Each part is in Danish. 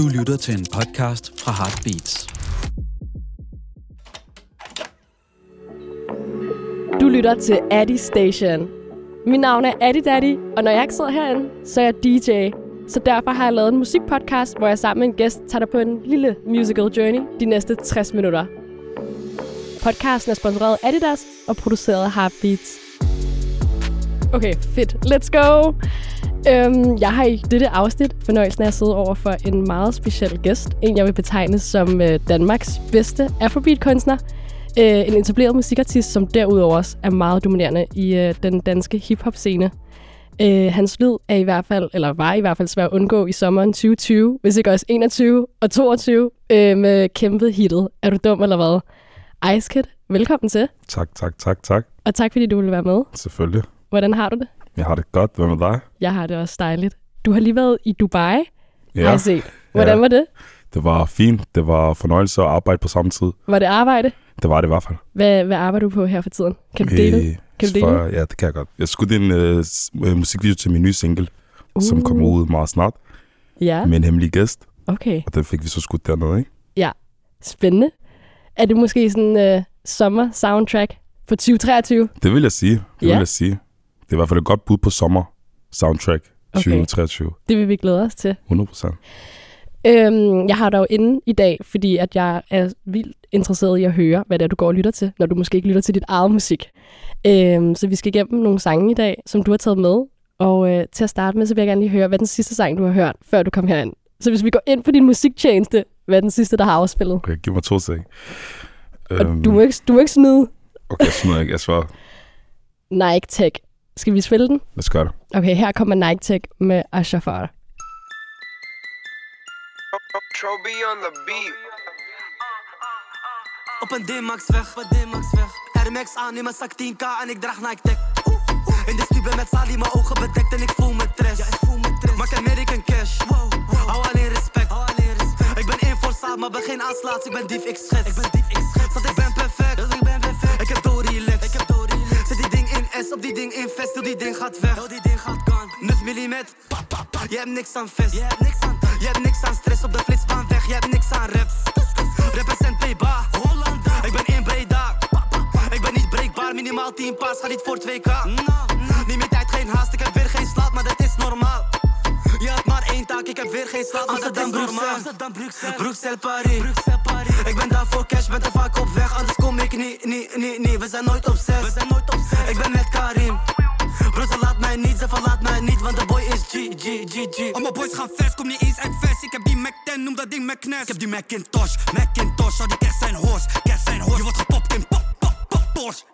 Du lytter til en podcast fra Heartbeats. Du lytter til Addy Station. Mit navn er Addy Daddy, og når jeg ikke sidder herinde, så er jeg DJ. Så derfor har jeg lavet en musikpodcast, hvor jeg sammen med en gæst tager dig på en lille musical journey de næste 60 minutter. Podcasten er sponsoreret af Adidas og produceret af Heartbeats. Okay, fedt. Let's go! Øhm, jeg har i dette afsnit fornøjelsen af at sidde over for en meget speciel gæst. En, jeg vil betegne som øh, Danmarks bedste afrobeat-kunstner. Øh, en etableret musikartist, som derudover også er meget dominerende i øh, den danske hip-hop-scene. Øh, hans lyd er i hvert fald, eller var i hvert fald svært at undgå i sommeren 2020, hvis ikke også 21 og 22, øh, med kæmpet hittet. Er du dum eller hvad? Ice Kid, velkommen til. Tak, tak, tak, tak. Og tak fordi du ville være med. Selvfølgelig. Hvordan har du det? Jeg har det godt. Hvad med dig? Jeg har det også dejligt. Du har lige været i Dubai, Ja, har jeg set. Hvordan Ja. var det? det var fint. Det var fornøjelse at arbejde på samme tid. Var det arbejde? Det var det i hvert fald. Hvad, hvad arbejder du på her for tiden? Kan du dele? Øh, Kan du dele? for, ja, det kan jeg godt. Jeg skulle en uh, musikvideo til min nye single, uh. som kommer ud meget snart, Ja, med en hemmelig gæst. okay. Og den fik vi så skudt dernede, ikke? Spændende. Er det måske sådan uh, sommer-soundtrack for 2023? Det vil jeg sige. Det Ja. vil jeg sige. Det er i hvert fald et godt bud på sommer soundtrack Okay. 2023. Det vil vi glæde os til. 100 procent. Øhm, jeg har dig jo inde i dag, fordi at jeg er vildt interesseret i at høre, hvad det er, du går og lytter til, når du måske ikke lytter til dit eget musik. Øhm, så vi skal igennem nogle sange i dag, som du har taget med. Og øh, til at starte med, så vil jeg gerne lige høre, hvad den sidste sang, du har hørt, før du kom herind. Så hvis vi går ind på din musiktjeneste, hvad er den sidste, der har afspillet? Okay, giv mig to sek. Og du må ikke, du må ikke snyde Okay, jeg smider ikke. Jeg svarer. Nike Tech. Skal vi spille den? Lad os gøre det. Okay, her kommer Nike Tech med Ashafar. Trophy on the beat. Op een D-Max weg, op een D-Max weg. Air Max aan in mijn zak 10k en ik draag Nike Tech. In de stube met Sali, mijn ogen bedekt en ik voel me trash. Ja, ik voel me trash. Maak American cash. Wow, wow. Hou alleen respect. Hou alleen respect. Ik ben één voor maar ben geen aanslaats. Ik ben dief, ik schets. Ik ben dief, ik schets. Want ik ben perfect. Dus ik ben perfect. Ik heb Dory Lex. Ik heb S, op die ding in vest. Heel die ding gaat weg. Heel die ding gaat kan. 9 millimeter. Je hebt niks aan vest. Je hebt niks aan Je hebt niks aan stress op de flitsbaan weg. Je hebt niks aan reps. Represent Playba. Hollanda. Ik ben in Breda. Ik ben niet breekbaar, minimaal 10 paas, ga niet voor 2k. Neem je tijd, geen haast, ik heb weer geen slaap, maar dat is normaal. Je had maar één taak, ik heb weer geen slaap, is normaal. Amsterdam, Bruxelles, Bruxelles, Paris. Bruxelles, Paris. Ik ben daar voor cash, ben te vaak op weg, anders kom ik niet, niet, niet, niet. We zijn nooit op zes, we zijn nooit op zes. Ik ben met Karim. Ze laat mij niet, ze verlaat mij niet, want de boy is G, G, G, G. Al mijn boys gaan vers, kom niet eens uit vers. Ik heb die Mac 10, noem dat ding McNess. Ik heb die Macintosh, Macintosh, al die kerst zijn horse, kerst zijn horse. Je wordt gepopt in pop, pop, pop, Porsche.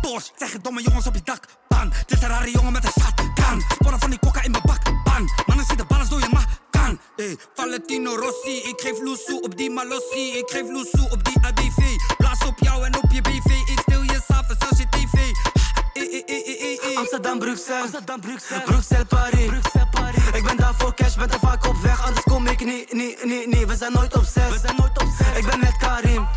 Porsche. Zeg het domme jongens op je dak, pan. Het is een rare jongen met een shotgun. Sporen van die kokka in mijn bak, pan. Mannen zien de balans door je ma, kan. Hey, Valentino Rossi, ik geef loesoe op die Malossi. Ik geef loesoe op die ABV. Blaas op jou en op je BV. Ik stil je s'avonds als je tv. Eh, eh, eh, eh, eh. Amsterdam, Bruxelles, Amsterdam, Bruxelles, Bruxelles, Paris. Bruxelles, Paris. Ik ben daar voor cash, ben te vaak op weg, anders kom ik niet, niet, niet, niet. We zijn nooit op zes, we zijn nooit op zes. Ik ben met Karim.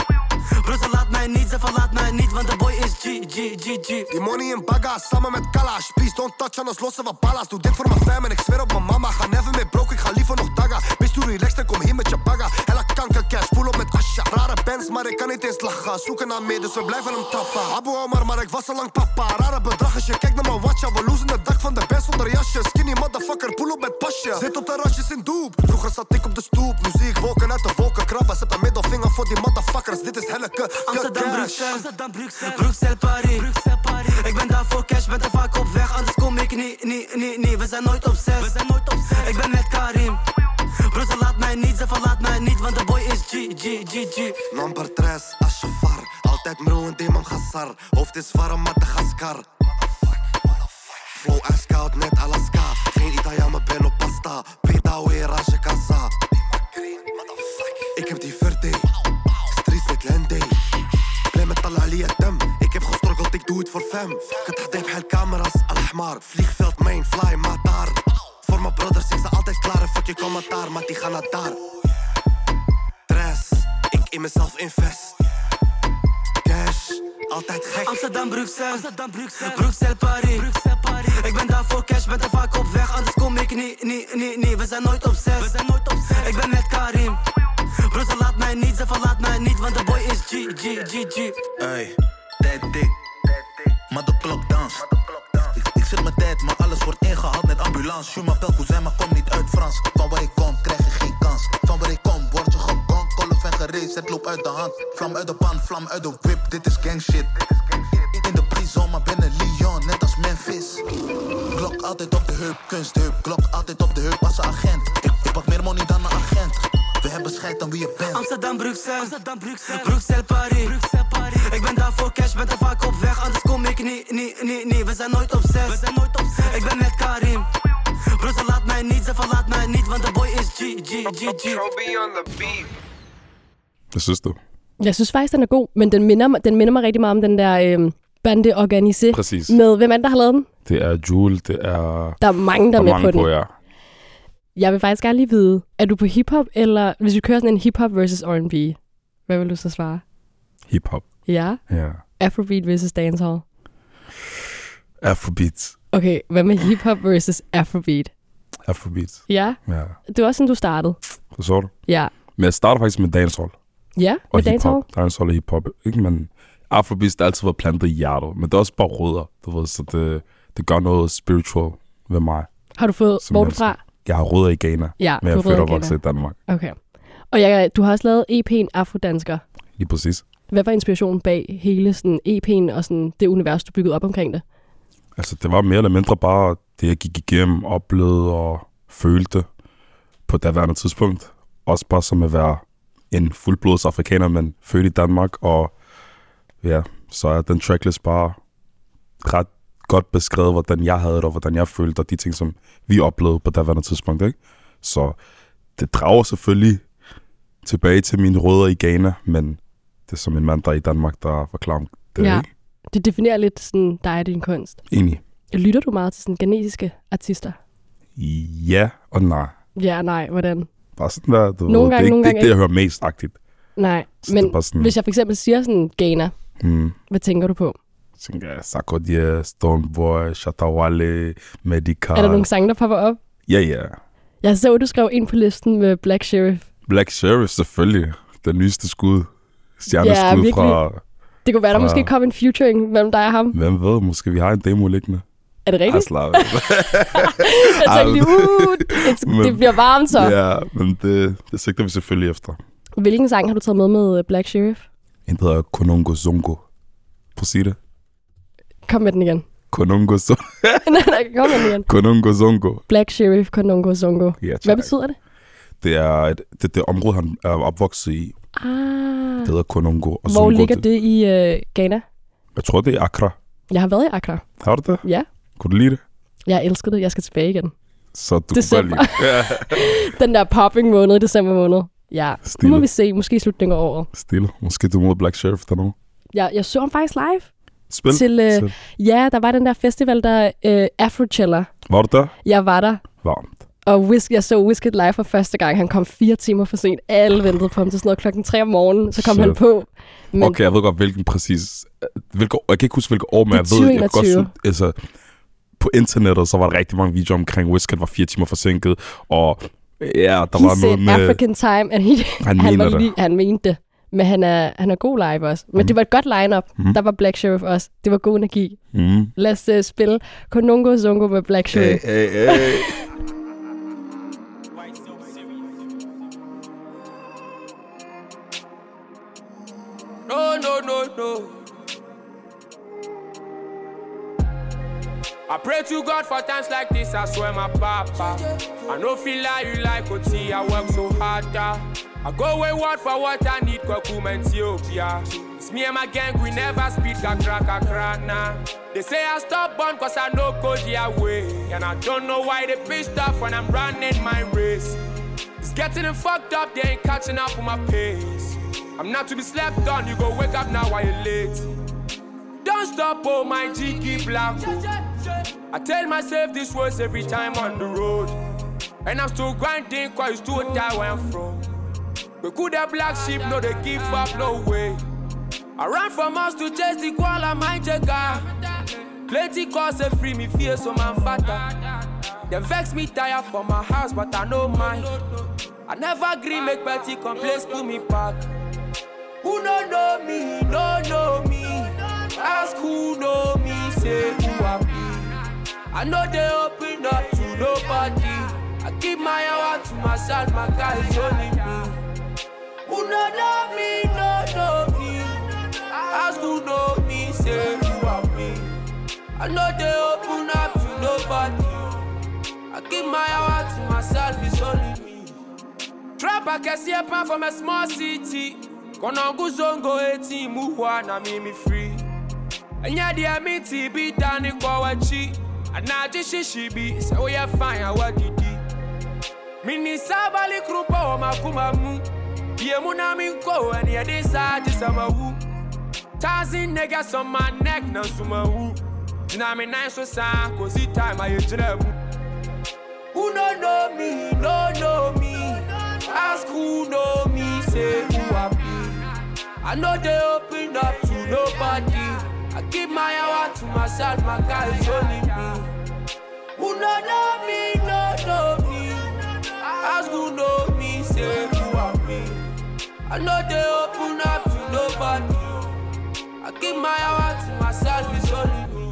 Bro, laat mij niet, ze verlaat mij niet, want de boy is G, G, G, G. Die money in baga, samen met Kalash. Please don't touch, anders lossen we ballas. Doe dit voor mijn fam en ik zweer op mijn mama. Ga never meer broke, ik ga liever nog daga Bitch, doe relaxed en kom hier met je bagga. Kanker cash, pull op met Asha. Rare bands, maar ik kan niet eens lachen. Zoeken naar meer, dus we blijven hem trappen Abu Omar, maar ik was al lang papa. Rare bedrag als je kijkt naar mijn watcha We losen het dak van de best zonder jasje. Skinny motherfucker, pull op met pasje. Zit op terrasjes in doep. Vroeger zat ik op de stoep. Nu zie ik wolken uit de wolken krabben Zet een middelvinger voor die motherfuckers Dit is helleke Amsterdam, cash. Bruxelles, Amsterdam, Bruxelles, Bruxelles, Paris. Bruxelles, Paris. Ik ben daar voor cash, ben te vaak op weg, anders kom ik niet, niet, niet, niet. We zijn nooit op zes, we zijn nooit op zes. Ik ben met Karim. Bro, ze laat mij niet, ze verlaat mij niet, want de boy is G, G, G, G. Number 3, Ashafar Altijd mro en demam Gassar Hoofd is warm, Madagaskar Flow ice koud, net Alaska Ik heb die verde Streets met Lende Blij met alle Ali Dem Ik heb gestruggeld, ik doe het voor fam كنت بحال cameras الحمار Vliegveld main, fly, maar daar Voor mijn brothers, ik sta altijd klaar En fuck je commentaar, maar die gaan naar daar Stress, ik in mezelf invest Cash, altijd gek Amsterdam, Bruxelles, Amsterdam, Bruxelles, Bruxelles, Paris. Bruxelles, Paris. Ik ben daar voor cash, ben te vaak op weg, anders kom ik niet, niet, niet, niet. We zijn nooit op zes, we zijn nooit op zes. Ik ben met Karim. Bro, ze laat mij niet, ze verlaat mij niet, want de boy is G, G, G, G. Ey, tijd dik. Maar de klok danst. Ik, ik zit mijn tijd, maar alles wordt ingehaald met ambulance. Je m'appelle cousin, maar kom niet uit Frans. Van waar ik kom, krijg je geen kans. Van waar ik kom, gereisd. Het loopt uit de hand. Vlam uit de pan, vlam uit de whip. Dit is gang shit. In de prison, maar binnen Lyon, net als Memphis. Glok altijd op de heup, kunstheup. Glok altijd op de heup als een agent. Ik, ik pak meer money dan een agent. We hebben scheid aan wie je bent. Amsterdam, Bruxelles, Amsterdam, Bruxelles, Bruxelles, Paris. Bruxelles, Paris. Ik ben daar voor cash, ben te vaak op weg, anders kom ik niet, niet, niet, niet. We zijn nooit op zes, we zijn nooit op zes. Ik ben met Karim. Ze laat mij niet, ze verlaat mij niet, want de boy is G, G, G, G. Be on the beat. Hvad synes du? Jeg synes faktisk, den er god, men den minder, mig- den minder mig rigtig meget om den der øh, bande organisé Præcis. med, hvem er det, der har lavet den? Det er Jule, det er... Der er mange, der er der med mange på den. på, ja. Jeg vil faktisk gerne lige vide, er du på hiphop, eller hvis vi kører sådan en hiphop versus R&B, hvad vil du så svare? Hip-hop, Ja, ja. Afrobeat versus dancehall. Afrobeat. Okay, hvad med hiphop versus Afrobeat? Afrobeat, Ja, ja. det var også sådan, du startede. Forstår du? Ja, Men jeg starter faktisk med dancehall. Ja Og med hip-hop. Dancehall og hip-hop. Ikke? Men Afrobeat, det har altid været plantet i hjertet. Men det er også bare rødder, du ved. Så det, det gør noget spiritual ved mig. Har du fået, hvor du fra? Jeg har rødder i Ghana, Ja, men jeg er født og vokset i Danmark. Okay. Og jeg, du har også lavet EP'en Afrodansker. Lige præcis. Hvad var inspirationen bag hele sådan EP'en og sådan det univers, du byggede op omkring det? Altså, det var mere eller mindre bare det, jeg gik igennem, oplevede og følte på daværende tidspunkt. Også bare som at være en fuldblods afrikaner, men født i Danmark. Og ja, så er den tracklist bare ret godt beskrevet, hvordan jeg havde det, og hvordan jeg følte, og de ting, som vi oplevede på daværende tidspunkt. Ikke? Så det drager selvfølgelig tilbage til mine rødder i Ghana, men det er som en mand, der er i Danmark, der forklarer det. Ja. Ikke? Det definerer lidt sådan dig og din kunst. Enig. Lytter du meget til sådan genetiske artister? Ja og nej. Ja, nej, hvordan? Bare sådan der, du Nogle ved, gange, det er ikke, nogle det, gange ikke det, jeg hører mest agtigt. Nej, Så men sådan- hvis jeg for eksempel siger sådan Ghana, Hmm. hvad tænker du på? Så tænker jeg, Sarkodie, Stoneboy, Shatawale, Medical. Er der nogle sange, der popper op? Ja, ja. Jeg så, du skrev ind på listen med Black Sheriff. Black Sheriff selvfølgelig. Den nyeste skud. Ja, Stjerneskud virkelig. fra... Det kunne være, der Fra- måske kom en featuring mellem dig og ham. Hvem ved, måske vi har en demo liggende. Er det rigtigt? Asla. Jeg tænkte lige, uh, det, Men- det bliver varmt så. ja, men det, det sigter vi selvfølgelig efter. Hvilken sang har du taget med med øh, Black Sheriff? En der hedder Konongo Zongo. Prøv at sige det. Kom med den igen. Konongo Zongo. nej, nej, kom med den igen. Konongo Zongo. Black Sheriff, Konongo Zongo. Ja, Hvad betyder det? Det er et, det, det område, han er opvokset i. Ah, Det hedder Konongo. Og hvor Zongo, ligger det i øh, Ghana? Jeg tror, det er Accra. Jeg har været i Accra. Har du det? Ja, Kunne du lide det? jeg elsker det. Jeg skal tilbage igen. Så du December. kunne godt lide. Ja. Den der popping måned, december måned. Ja, nu må vi se. Måske i slutningen af året. Stille. Måske du mod Black Sheriff der nu. Jeg, jeg så ham faktisk live. Spil. Til, øh, Spil. Ja, der var den der festival, der øh, Afrochiller. Var du der? Jeg var der. Varmt. Og Whisk, jeg så Whisket live for første gang. Han kom fire timer for sent. Alle ventede på ham til sådan noget klokken 3 om morgenen. Så kom Shit. han på. Men Okay, jeg ved godt, hvilken præcis... Hvilke, år- jeg kan ikke huske, hvilke år, men jeg ved... Jeg godt 2021. se, altså, på internettet, så var der rigtig mange videoer omkring, Wizkid var fire timer forsinket, og ja, der he var noget med... African time, and he, Han han, var lige, han mente det. Men han er, han er god live også. Men Mm. det var et godt lineup. Mm. Der var Black Sheriff også. Det var god energi. Mm. Lad os uh, spille Konongo Zongo med Black Hey, Sheriff. hey, hey. No, no, no, no. I pray to God for times like this, I swear my papa. I no feel like you like OT, I work so hard. ah. I go wayward for what I need, Kwakum Ethiopia. It's me and my gang, we never speak a crack a crack nah. They say I stop born cause I know go their way. And I don't know why they pissed off when I'm running my race. It's getting them fucked up, they ain't catching up with my pace. I'm not to be slept on, you go wake up now while you're late. Don't stop, oh my G, keep black. I tell myself this words every time on the road. And I'm still grinding, cause die where I'm from. We could have black sheep, no, they give up, no way. I ran from us to chase the koala, my jagger. Plenty cause they free me fear so man fatter. They vex me tired for my house, but I know mine. I never agree make petty complaints pull me back. Who no know me, no know me. Ask who know me, say who I. I know they open up to nobody. I keep my hour to myself, my guys only me. Who no know me, no know me. Ask who know me, say who I be. I know they open up to nobody. I keep my hour to myself, it's only me. Trap I can see a pan from a small city. Konongu zongo 18 muhwa na mimi free. Enya dia miti bi dani kwa wachi. Anaji shishi bi se we ya fine awa didi. Mini sabali krupa wa makuma mu. Bie mu na mi ko eni edi sa jisama wu. Thousand niggas on my neck na suma wu. Jina mi nine so sa kozi time aye jina mu. Who no know me, no know me. Ask who know me, say who I be. I know they open up to nobody. My hour to myself, my guys only me. Who no know me, no know me. Ask who know me, say who I be. I know they open up to nobody. I keep my hour to myself, it's only me.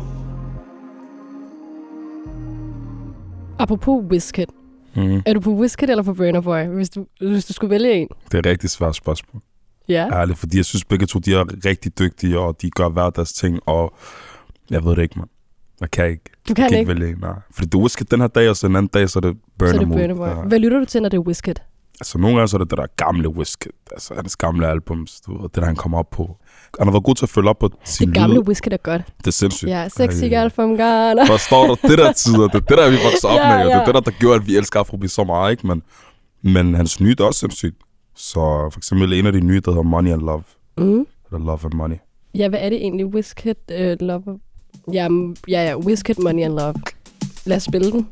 Apropos Wizkid. Mm. Er du på Wizkid eller på Burner Boy, hvis du, hvis du skulle vælge en? Det er et rigtig svært spørgsmål. Ja. Ærligt, fordi jeg synes begge to, de er rigtig dygtige, og de gør hver deres ting, og jeg ved det ikke, mand. Jeg kan ikke. Du kan jeg kan ikke? vælge en, nej. Fordi det er Whisky den her dag, og så den anden dag, så er det Burner Så er det. Burner Boy. Ja. Hvad lytter du til, når det er Wizkid? Altså nogle gange så er det det der gamle Whisky, altså hans gamle albums, du ved, det der han kommer op på. Han har været god til at følge op på sin Det gamle lyd. Wizkid er godt. Det er sindssygt. Ja, sexy girl from Ghana. Forstår du? Det der tider, det er det der, vi voksede op Ja, med, og det ja. er det der, der gjorde, at vi elsker Afrobeat så meget, ikke? Men, men hans nye, det er også sindssygt. Så for eksempel en af de nye, der hedder Money and Love. Mm. Eller Love and Money. Ja, hvad er det egentlig? Wizkid uh, Love... Ja, m- ja, ja, Wizkid Money and Love. Lad os spille den.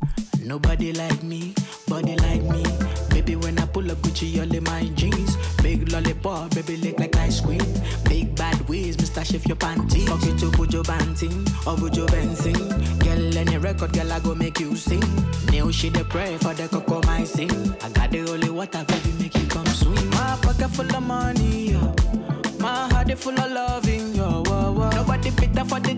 Nobody like me, body like me. Baby, when I pull up Gucci, all in my jeans. Big lollipop, baby, lick like ice cream. Big bad ways, Mr. Shift your panties. Fuck you to Bujo Banting or Bujo Benzing. Girl, any record, girl, I go make you sing. New shit, the pray for the cocoa, my sing. I got the holy water, baby, My pocket full of money, yo. My heart is full of loving, yo. Whoa, whoa. Nobody better for the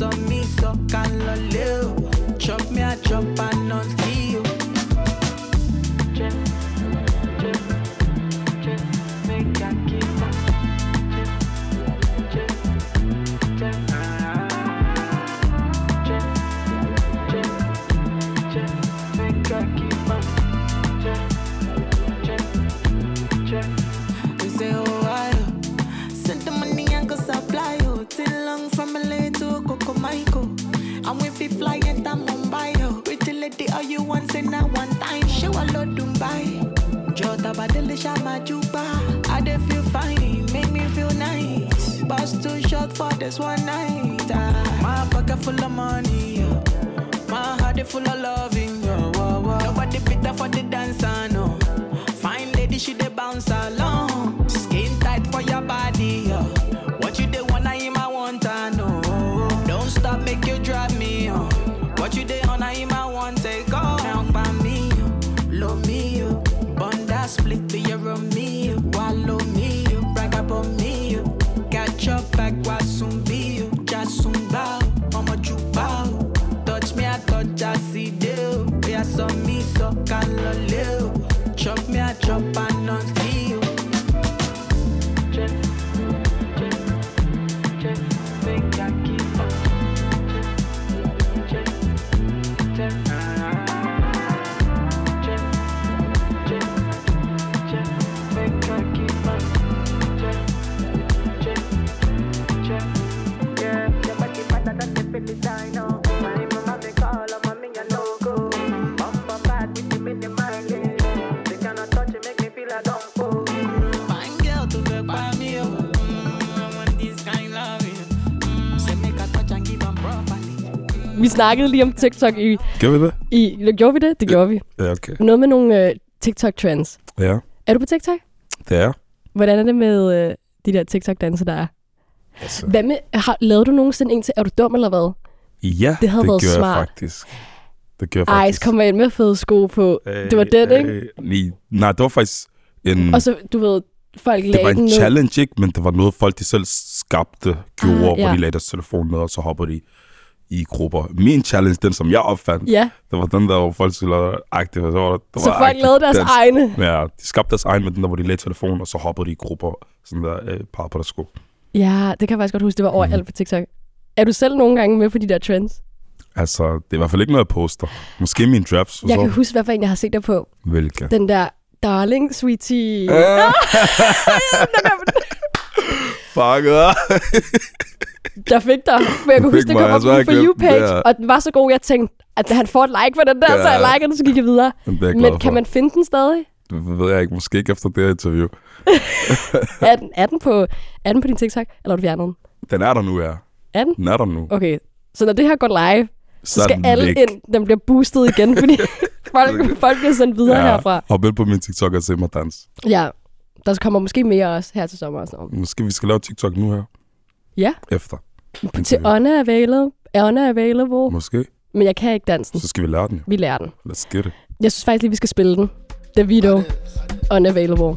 We are some me, so can live. Chop me, I chop, I Jota badele shama juba. I dey feel fine, make me feel nice. Boss too short for this one night. Ah. My pocket full of money, yo. My heart is full of loving, yo. Whoa, whoa. Nobody better for the dancer, no. Fine lady, she dey bounce along. loca. Snakkede lige om TikTok i... Gør vi det? i gjorde vi det? Det gjorde vi. Ja, okay. Noget med nogle øh, TikTok-trends. Ja, Er du på TikTok? det er. Hvordan er det med øh, de der TikTok-danser, der er? Altså, Hvad med, har, lavede du nogensinde en til, er du dum eller hvad? ja, Det havde det været gjorde smart. jeg faktisk. Det gjorde jeg Ej, faktisk. så kommer ind med fede sko på. det var den, ikke? Øh, nej, nej, det var faktisk en... Og så, du ved, folk det var en challenge, ikke? Men det var noget, folk de selv skabte, gjorde, Ah, hvor ja. de lagde deres telefon ned, og så hopper de i grupper. Min challenge, den som jeg opfandt, Ja, det var den der, hvor folk skulle lave aktivt. Så, var, det så var folk lavede deres dans. egne. Ja, de skabte deres egen med den der, hvor de lagde telefonen, og så hoppede de i grupper, sådan der, øh, par på deres sko. Ja, det kan jeg faktisk godt huske. Det var Mhm. overalt på TikTok. Er du selv nogle gange med på de der trends? Altså, det er i hvert fald ikke noget, jeg poster. Måske mine draps. Jeg kan huske, hvad for en, jeg har set dig på. Hvilke? Den der, darling, sweetie. Øh. Fuck, ja. der fik dig. Men jeg kunne huske, det kom op altså, på jeg For You-page, ja. og den var så god, jeg tænkte, at han får et like på den der, så jeg Ja. liker den, så gik jeg videre. Er jeg Men kan for. man finde den stadig? Det ved jeg ikke. Måske ikke efter det her interview. Er den, er den, på, er den på din TikTok, eller har du fjernet den? Den er der nu, ja. Er den? Den er der nu. Okay, så når det her går live, så er skal alle væk. ind, den bliver boostet igen, fordi folk, folk bliver sendt videre ja. herfra. Hop ind på min TikTok og se mig dans. Ja, der kommer måske mere også her til sommer og sådan noget. Måske vi skal lave TikTok nu her. Ja, Efter. til. Honor Available. Honor Available. Måske. Men jeg kan ikke dansen. Så skal vi lære den. Vi lærer den. Let's get it. Jeg synes faktisk lige, vi skal spille den. Davido. Unavailable.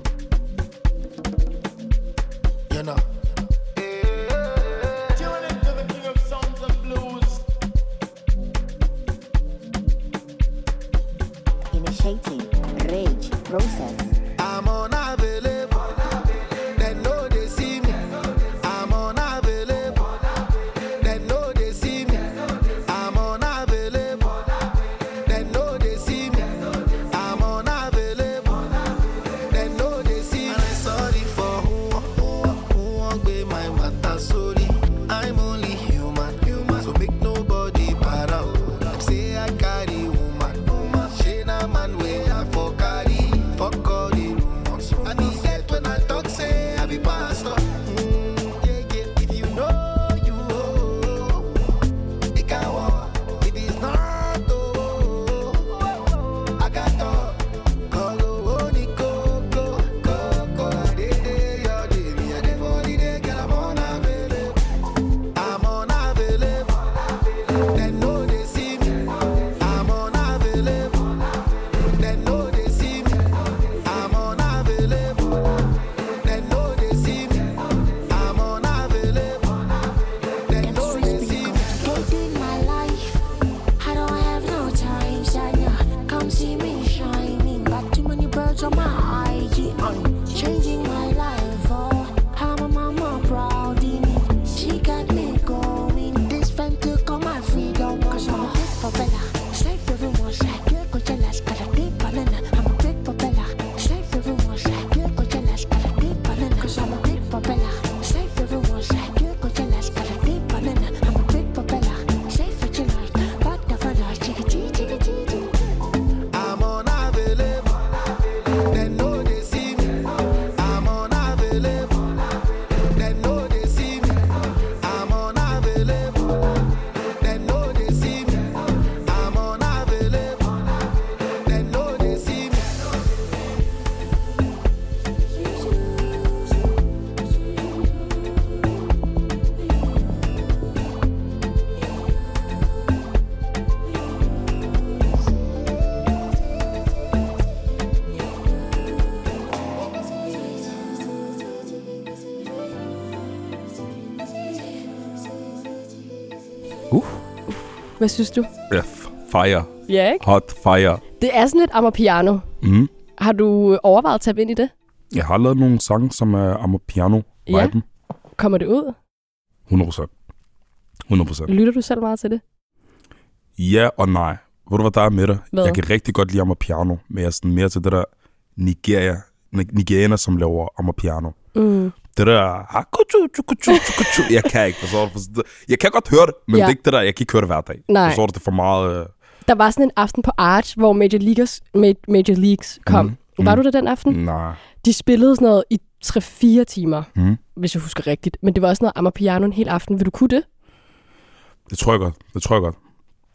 Hvad synes du? Ja, fire. Ja, ikke? Hot fire. Det er sådan lidt amapiano. Mm. Har du overvejet at tabe ind i det? Jeg har lavet nogle sange, som er amapiano Ja. Kommer det ud? 100%. 100%. Lytter du selv meget til det? Ja og nej. Ved du, hvad der er med det? Hvad? Jeg kan rigtig godt lide amapiano, men jeg er sådan mere til det der Nigeria, ni- nigerianer, som laver amapiano. Mm. Det der... Jeg kan ikke, forstår du? Jeg kan godt høre det, men Ja. det er ikke det der, jeg kan ikke høre det hver dag. Nej. Forstår du, det er for meget... Øh... Der var sådan en aften på Arch, hvor Major, Leaguers, Ma- Major Leagues kom. Mhm. Mm. Var du der den aften? Nej. De spillede sådan noget i 3-4 timer, Mm. hvis jeg husker rigtigt. Men det var også noget amapiano en hel aften. Vil du kunne det? Det tror jeg godt. Det tror jeg godt.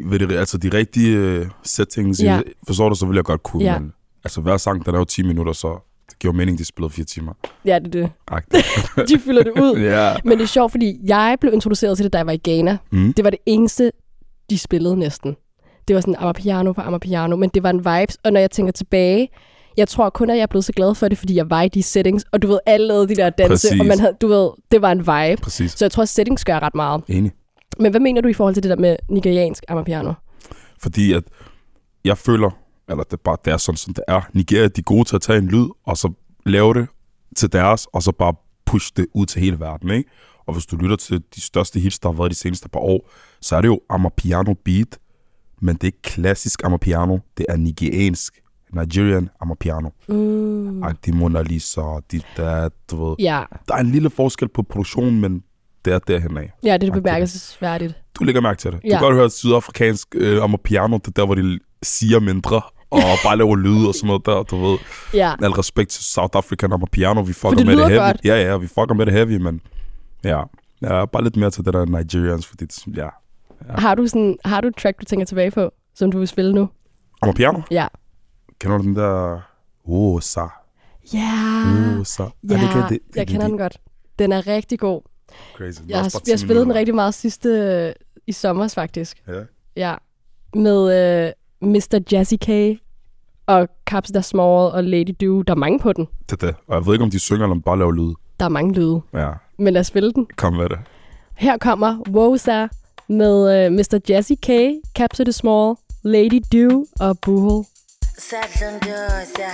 ved det, altså de rigtige øh, settings, Ja. forstår du, så vil jeg godt kunne, Ja. men altså hver sang, den er jo 10 minutter, så giver mening, de spillede 4 timer. Ja, det er det. De fylder det ud. Ja. Men det er sjovt, fordi jeg blev introduceret til det, da jeg var i Ghana. Mm. Det var det eneste, de spillede næsten. Det var sådan Amapiano på Amapiano, men det var en vibes. Og når jeg tænker tilbage, jeg tror kun, at jeg er blevet så glad for det, fordi jeg var i de settings. Og du ved, alle lavede de der danse, Præcis. og man havde, du ved, det var en vibe. Præcis. Så jeg tror, at settings gør ret meget. Enig. Men hvad mener du i forhold til det der med nigeriansk Amapiano? Fordi at jeg føler, eller det er bare det er sådan, som det er. Nigeria, de er gode til at tage en lyd, og så lave det til deres, og så bare push det ud til hele verden, ikke? Og hvis du lytter til de største hits, der har været de seneste par år, så er det jo Amapiano beat, men det er ikke klassisk Amapiano, det er nigeriansk, Nigerian Amapiano. Mm. Agtig Mona Lisa, dit der, du ved. Ja. Der er en lille forskel på produktionen, men det er derhen af. Ja, det er bemærkelsesværdigt. Du lægger mærke til det. Du Ja. kan godt høre sydafrikansk øh, Amapiano, det er der, hvor de siger mindre, og bare laver lyde og sådan noget der, du ved. Ja. Al respekt til South African Amapiano, vi fucker det med det heavy. godt. Ja, ja, vi fucker med det heavy, men ja. Ja, bare lidt mere til det der Nigerians, fordi det, ja. Ja. Har, du sådan, har du et track, du tænker tilbage på, som du vil spille nu? Amapiano? Ja. Kender du den der... Oh, sa. Ja. Oh, sa. Ja, Er det det- det- jeg kender den godt. Den er rigtig god. Crazy. Den Jeg har, også bare vi har 10 spillet den minutter. rigtig meget sidste øh, i sommer faktisk. Ja. Ja. Med øh, Mr. Jazzy K og Caps Der Small og Lady Do. Der er mange på den. Det er det. Og jeg ved ikke, om de synger, eller om de bare laver lyde. Der er mange lyde. Ja, Men lad os spille den. kom med det. Her kommer Woza med øh, Mr. Jazzy K, Caps The Small, Lady Do og Buhol. Sadlondosa,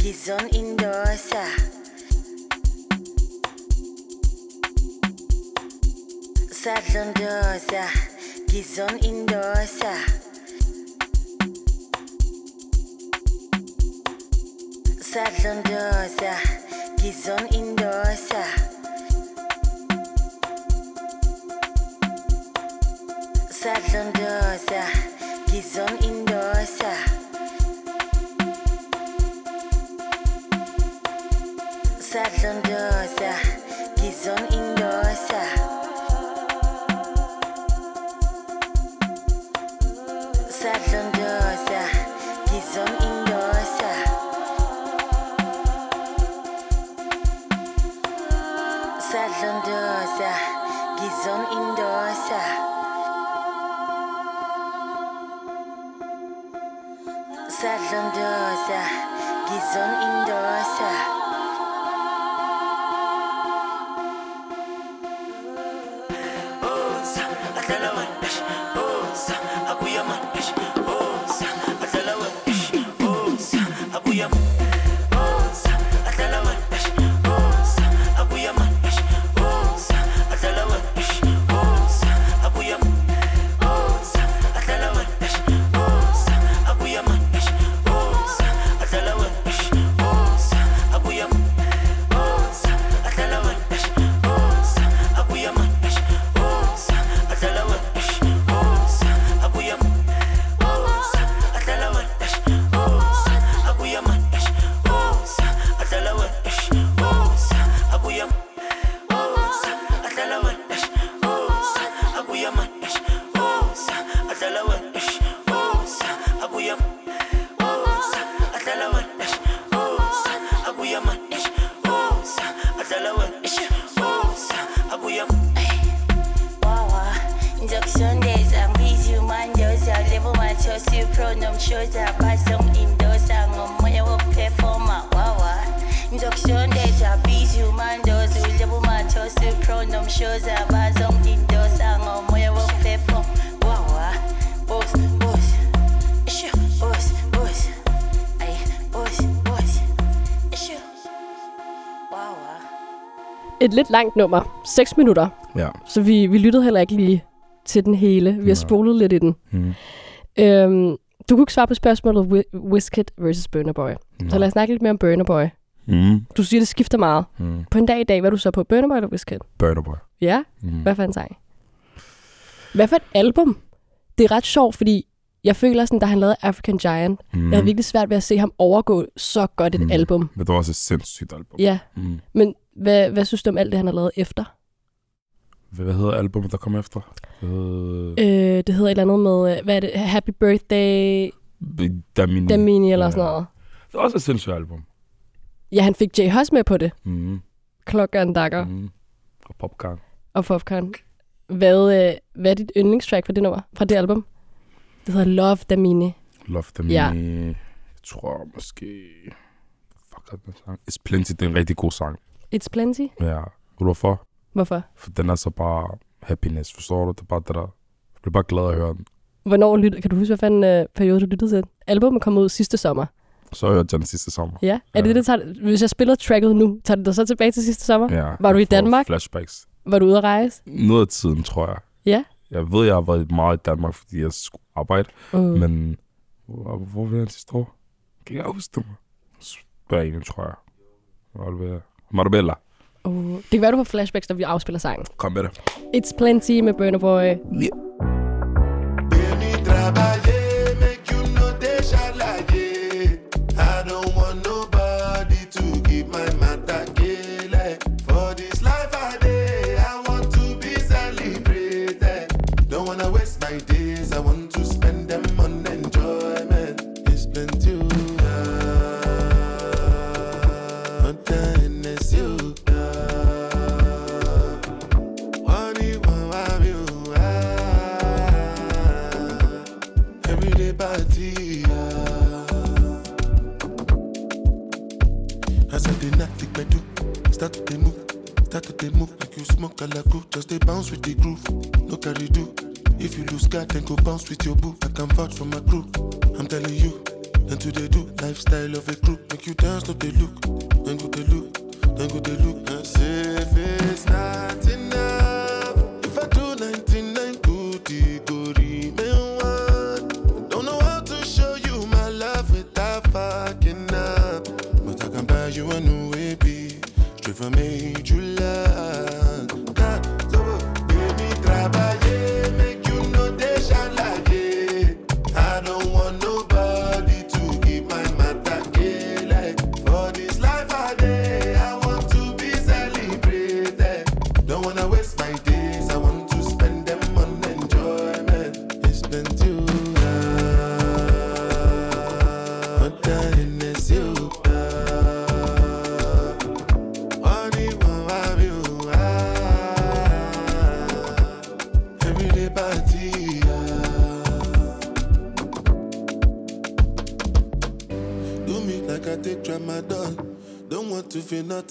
Gizon Indosa. Sadlondosa, Gizon Indosa. Southern Dosa, Gizon Indosa. Southern Dosa, Gizon Indosa. Southern Dosa, Gizon Indosa. Southern Et lidt langt nummer. 6 minutter. Ja. Så vi, vi lyttede heller ikke lige til den hele. Vi har spolet lidt i den. Mm. Øhm, du kunne ikke svare på spørgsmålet Wi- Wizkid versus Burner Boy. Så Nej. lad os snakke lidt mere om Burner Boy. Mm. Du siger, det skifter meget. Mm. På en dag i dag, hvad er du så på? Burner Boy eller Wizkid? Burner Boy. Ja? Mm. Hvad for en sang? Hvad for et album? Det er ret sjovt, fordi jeg føler sådan, da han lavede African Giant, Mm. jeg havde virkelig svært ved at se ham overgå så godt et Mm. album. Men det var også et sindssygt album. Ja. Mm. Men hvad, hvad synes du om alt det, han har lavet efter? Hvad hvad hedder albumet, der kom efter? Øh, Øh, det hedder et eller andet med, øh, hvad er det? Happy Birthday Damini. Damini eller sådan noget. Det er også et sindssygt album. Ja, han fik Jay Huss med på det. Mm. Klokken Dakker Mm. Og Popcorn. og Popcorn. Hvad, øh, hvad er dit yndlingstrack fra det nummer, fra det album? Det hedder Love Damini. Love Damini. Ja. Jeg tror måske... Fuck, den sang? It's Plenty, det er en rigtig god sang. It's Plenty. Ja. Ved du hvorfor? Hvorfor? For den er så bare happiness, forstår du? Det er bare det der... Jeg bliver bare glad at høre den. Hvornår lytter, kan du huske, hvad fanden øh, periode du lyttede til? Albumet kom ud sidste sommer. Så har jeg den sidste sommer. Ja. Er det det, der tager, hvis jeg spiller tracket nu, tager det dig så tilbage til sidste sommer? Ja, Var du i Danmark? Flashbacks. Var du ude at rejse? Noget af tiden, tror jeg. Ja. Jeg ved, jeg har været meget i Danmark, fordi jeg skulle arbejde. Mm. Men hvor, hvor var jeg sidste år? Kan jeg huske det? En, tror jeg. Hvor var det? Marbella. Uh, det kan være, du får flashbacks, når vi afspiller sangen. Kom med det. It's Plenty med Burner Boy. Yeah. Just they bounce with the groove, no carry do. If you lose God, then go bounce with your boo. I can vouch for my crew. I'm telling you, and to they do lifestyle of a crew. Make you dance, no they look, then go they look, then go they look. And say if it's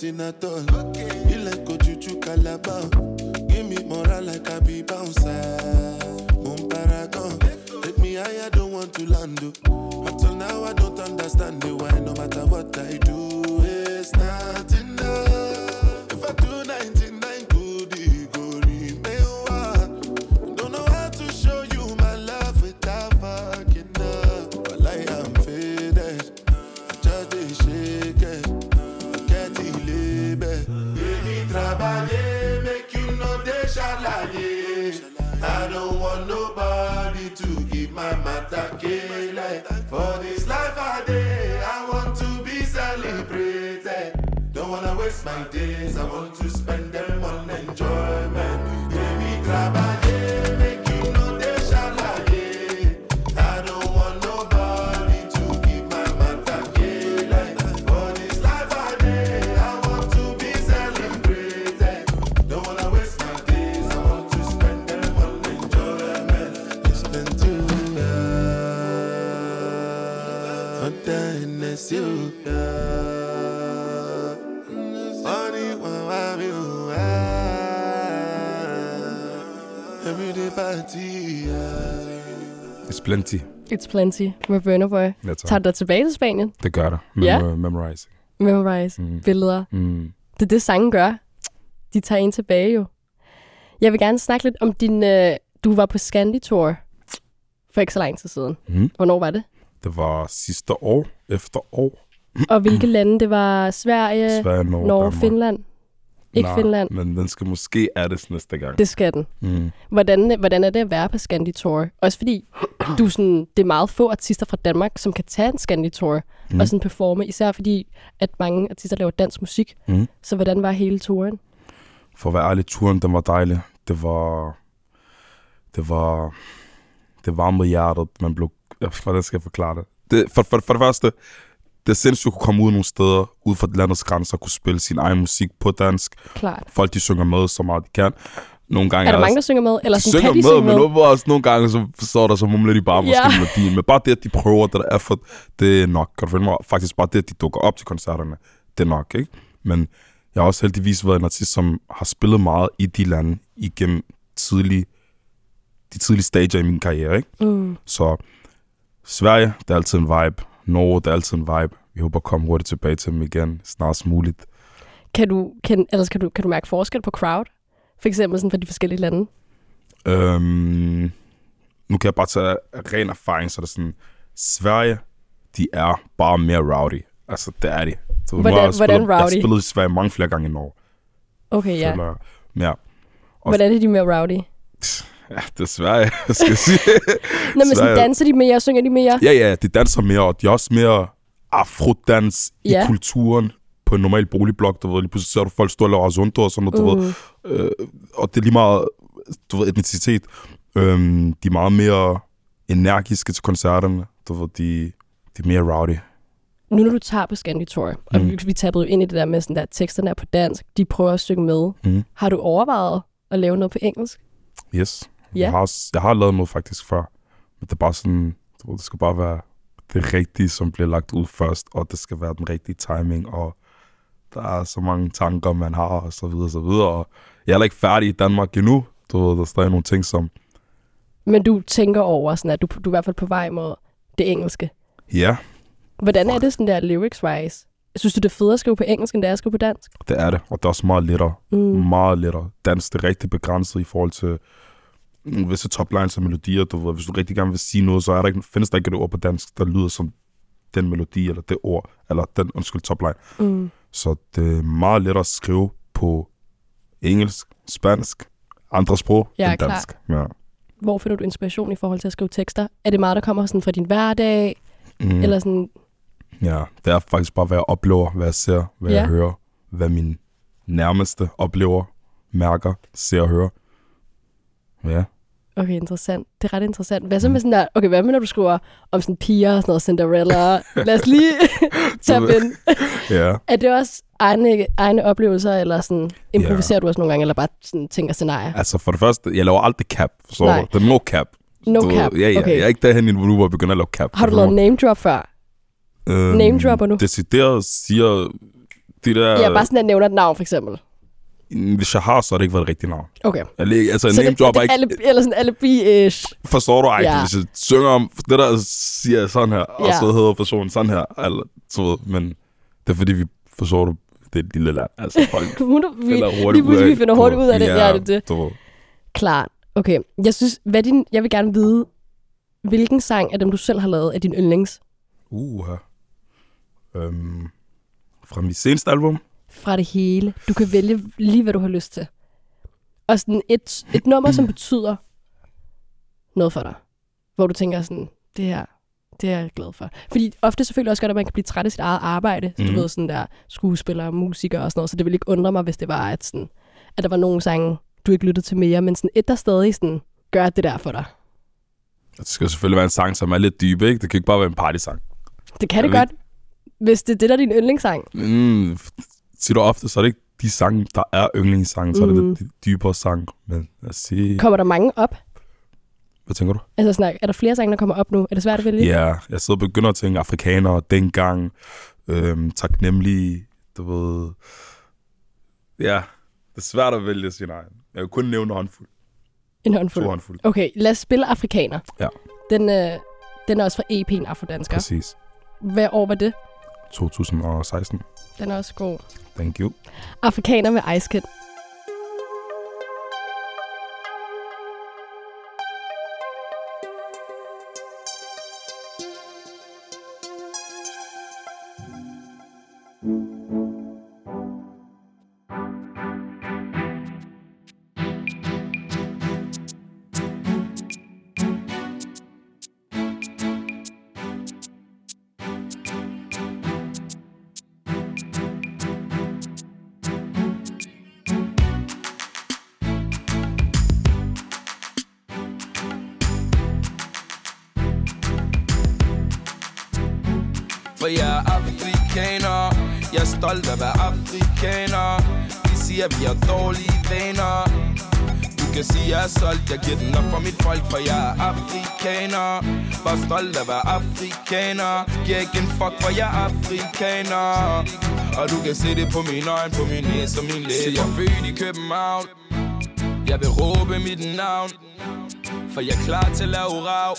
nothing at all. It's plenty. It's Plenty med Burner Boy. Ja, tak. Tager du dig tilbage til Spanien? Det gør det. Ja. Mem- Memorizing. Memorize. Mm. Billeder. Mm. Det er det, sangen gør. De tager en tilbage jo. Jeg vil gerne snakke lidt om din... Øh, du var på Scandi Tour for ikke så lang tid siden. Mm. Hvornår var det? Det var sidste år, efter år. Og hvilke lande? Det var Sverige, Sverige, Norge, Norge Danmark. Finland. Ikke Nej, Finland. Men den skal måske addes næste gang. Det skal den. Mm. Hvordan, hvordan er det at være på Scandi Tour? Også fordi du er sådan, det er meget få artister fra Danmark, som kan tage en Scandi Tour. Mm. og sådan performe. Især fordi, at mange artister laver dansk musik. Mm. Så hvordan var hele turen? For at være ærlig, turen den var dejlig. Det var, det var, det varmede hjertet, man blev, hvordan skal jeg forklare det? det for, for, for det første, det er at kunne komme ud nogle steder, ud fra landets grænser, kunne spille sin egen musik på dansk. Klart. Folk, de synger med så meget de kan. Nogle gange Er der også- mange, der synger med? Eller de sådan, synger kan de med, synge med? men også nogle gange, så står der, så mumler de bare måske Ja. melodien. Men bare det, at de prøver, det der effort, det er nok. Kan du følge mig? Faktisk bare det, at de dukker op til koncerterne, det er nok, ikke? Men jeg har også heldigvis været en artist, som har spillet meget i de lande igennem tidlige, de tidlige stager i min karriere, ikke? Mm. Så Sverige, det er altid en vibe. Norge, det er altid en vibe. Vi håber at komme hurtigt tilbage til dem igen, snarest muligt. Kan du, kan, ellers kan, du, kan du mærke forskel på crowd? For eksempel sådan for de forskellige lande. Øhm, nu kan jeg bare tage ren erfaring, så er det sådan, Sverige, de er bare mere rowdy. Altså, det er de. Så Hvordan- jeg spillet, hvordan Jeg har rowdy? spillet i Sverige mange flere gange i Norge. Okay, ja. Føler. Ja. Hvordan er de mere rowdy? Ja, det er Sverige, skal jeg sige. Nå, men sådan danser de mere, synger de mere? Ja, ja, de danser mere, og de er også mere afrodans Ja. i kulturen på en normal boligblok, du ved. Lige pludselig ser du folk stå og lave asunto og sådan noget, du Mhm. ved. Øh, og det er lige meget, du ved, etnicitet. Øhm, de er meget mere energiske til koncerterne, du ved, de, de er mere rowdy. Nu når du tager på Scanditour, og Mm. vi, vi tappede jo ind i det der med, sådan der, teksterne er på dansk, de prøver at synge med. Mm. Har du overvejet at lave noget på engelsk? Yes. Ja. Jeg, har, jeg har lavet noget faktisk før, men det er bare sådan, det skal bare være det rigtige, som bliver lagt ud først, og det skal være den rigtige timing, og der er så mange tanker, man har, og så videre, og så videre, og jeg er ikke færdig i Danmark endnu, du ved, der er stadig nogle ting, som, Men du tænker over, sådan at du, du er i hvert fald på vej mod det engelske. ja, Hvordan er det sådan der lyrics-wise? Synes du, det er federe at skrive på engelsk, end det er at skrive på dansk? det er det, og det er også meget lettere, Mm. meget lettere. Dans det er rigtig begrænset i forhold til visse toplines og melodier, du ved, hvis du rigtig gerne vil sige noget, så er der ikke, findes der ikke et ord på dansk, der lyder som den melodi, eller det ord, eller den, undskyld, topline. Mm. Så det er meget lettere at skrive på engelsk, spansk, andre sprog Ja, end dansk. Ja. Hvor finder du inspiration i forhold til at skrive tekster? Er det meget, der kommer sådan fra din hverdag? Mm. Eller sådan, ja, det er faktisk bare, hvad jeg oplever, hvad jeg ser, hvad Ja. jeg hører, hvad min nærmeste oplever, mærker, ser og hører. Ja. okay, interessant. Det er ret interessant. Hvad så med sådan der, okay, hvad med når du skriver om sådan piger og sådan noget, Cinderella? Lad os lige tage ind. ja. Er det også egne, egne oplevelser, eller sådan, improviserer du også nogle gange, eller bare sådan, tænker scenarier? Altså for det første, jeg laver aldrig cap, så Nej. det er no cap. No Du cap, Ja, ja. okay. Jeg er ikke derhen endnu, nu, hvor jeg begynder at lave cap. Har du lavet name drop før? Øhm, name dropper du? Decideret siger de der... Ja, bare sådan at nævner et navn, for eksempel. Hvis jeg har, så har det ikke været det rigtige navn. Okay. Eller, altså, så name det, drop det er ikke... Alle, eller sådan alibi-ish. Forstår du? Ej, Ja. hvis jeg synger om det der, siger sådan her, og Ja. så hedder personen sådan her, eller, så, ved, men det er fordi, vi forstår du, det er et lille land. Altså, folk vi, finder hurtigt lige ud af- vi finder hurtigt ud af det. Ja, Ja, det, det. du. Klart. Okay. Jeg synes, hvad din, jeg vil gerne vide, hvilken sang af dem, du selv har lavet, er din yndlings? Uh, øhm, fra mit seneste album, Fra det hele. Du kan vælge lige, hvad du har lyst til. Og sådan et, et nummer, som betyder noget for dig. Hvor du tænker sådan, det her, det er jeg glad for. Fordi ofte selvfølgelig også godt, at man kan blive træt af sit eget arbejde. Mm. Du Mhm. ved, sådan der skuespiller, musiker og sådan noget. Så det ville ikke undre mig, hvis det var, at, sådan, at der var nogle sange, du ikke lyttede til mere. Men sådan et, der stadig sådan, gør det der for dig. det skal selvfølgelig være en sang, som er lidt dyb, ikke? Det kan ikke bare være en partysang. Det kan det Jeg godt, hvis det det, der er din yndlingssang. Mm, siger du ofte, så er det ikke de sange, der er yndlingssange, så er det lidt de dybere sang. Men lad os sige... Kommer der mange op? Hvad tænker du? Altså snak, er der flere sange, der kommer op nu? Er det svært at vælge? Ja, jeg sidder og begynder at tænke afrikanere, dengang, øhm, taknemmelige, du ved... Ja, det er svært at vælge sin egen. Jeg kan kun nævne en håndfuld. En håndfuld. To håndfuld. Okay, lad os spille Afrikaner. Ja. Den, øh, den er også fra EP'en Afrodansker. Præcis. Hvad år var det? 2016. Den er også god. Thank you. Afrikaner med Ice siger vi har dårlige vaner Du kan sige jeg er solgt Jeg giver den op for mit folk For jeg er afrikaner. Bare stolt af at være afrikaner. Giver ikke en fuck for jeg er afrikaner. Og du kan se det på mine øjne På min næse og min læge Jeg er født i København. Jeg vil råbe mit navn For jeg er klar til at lave rav.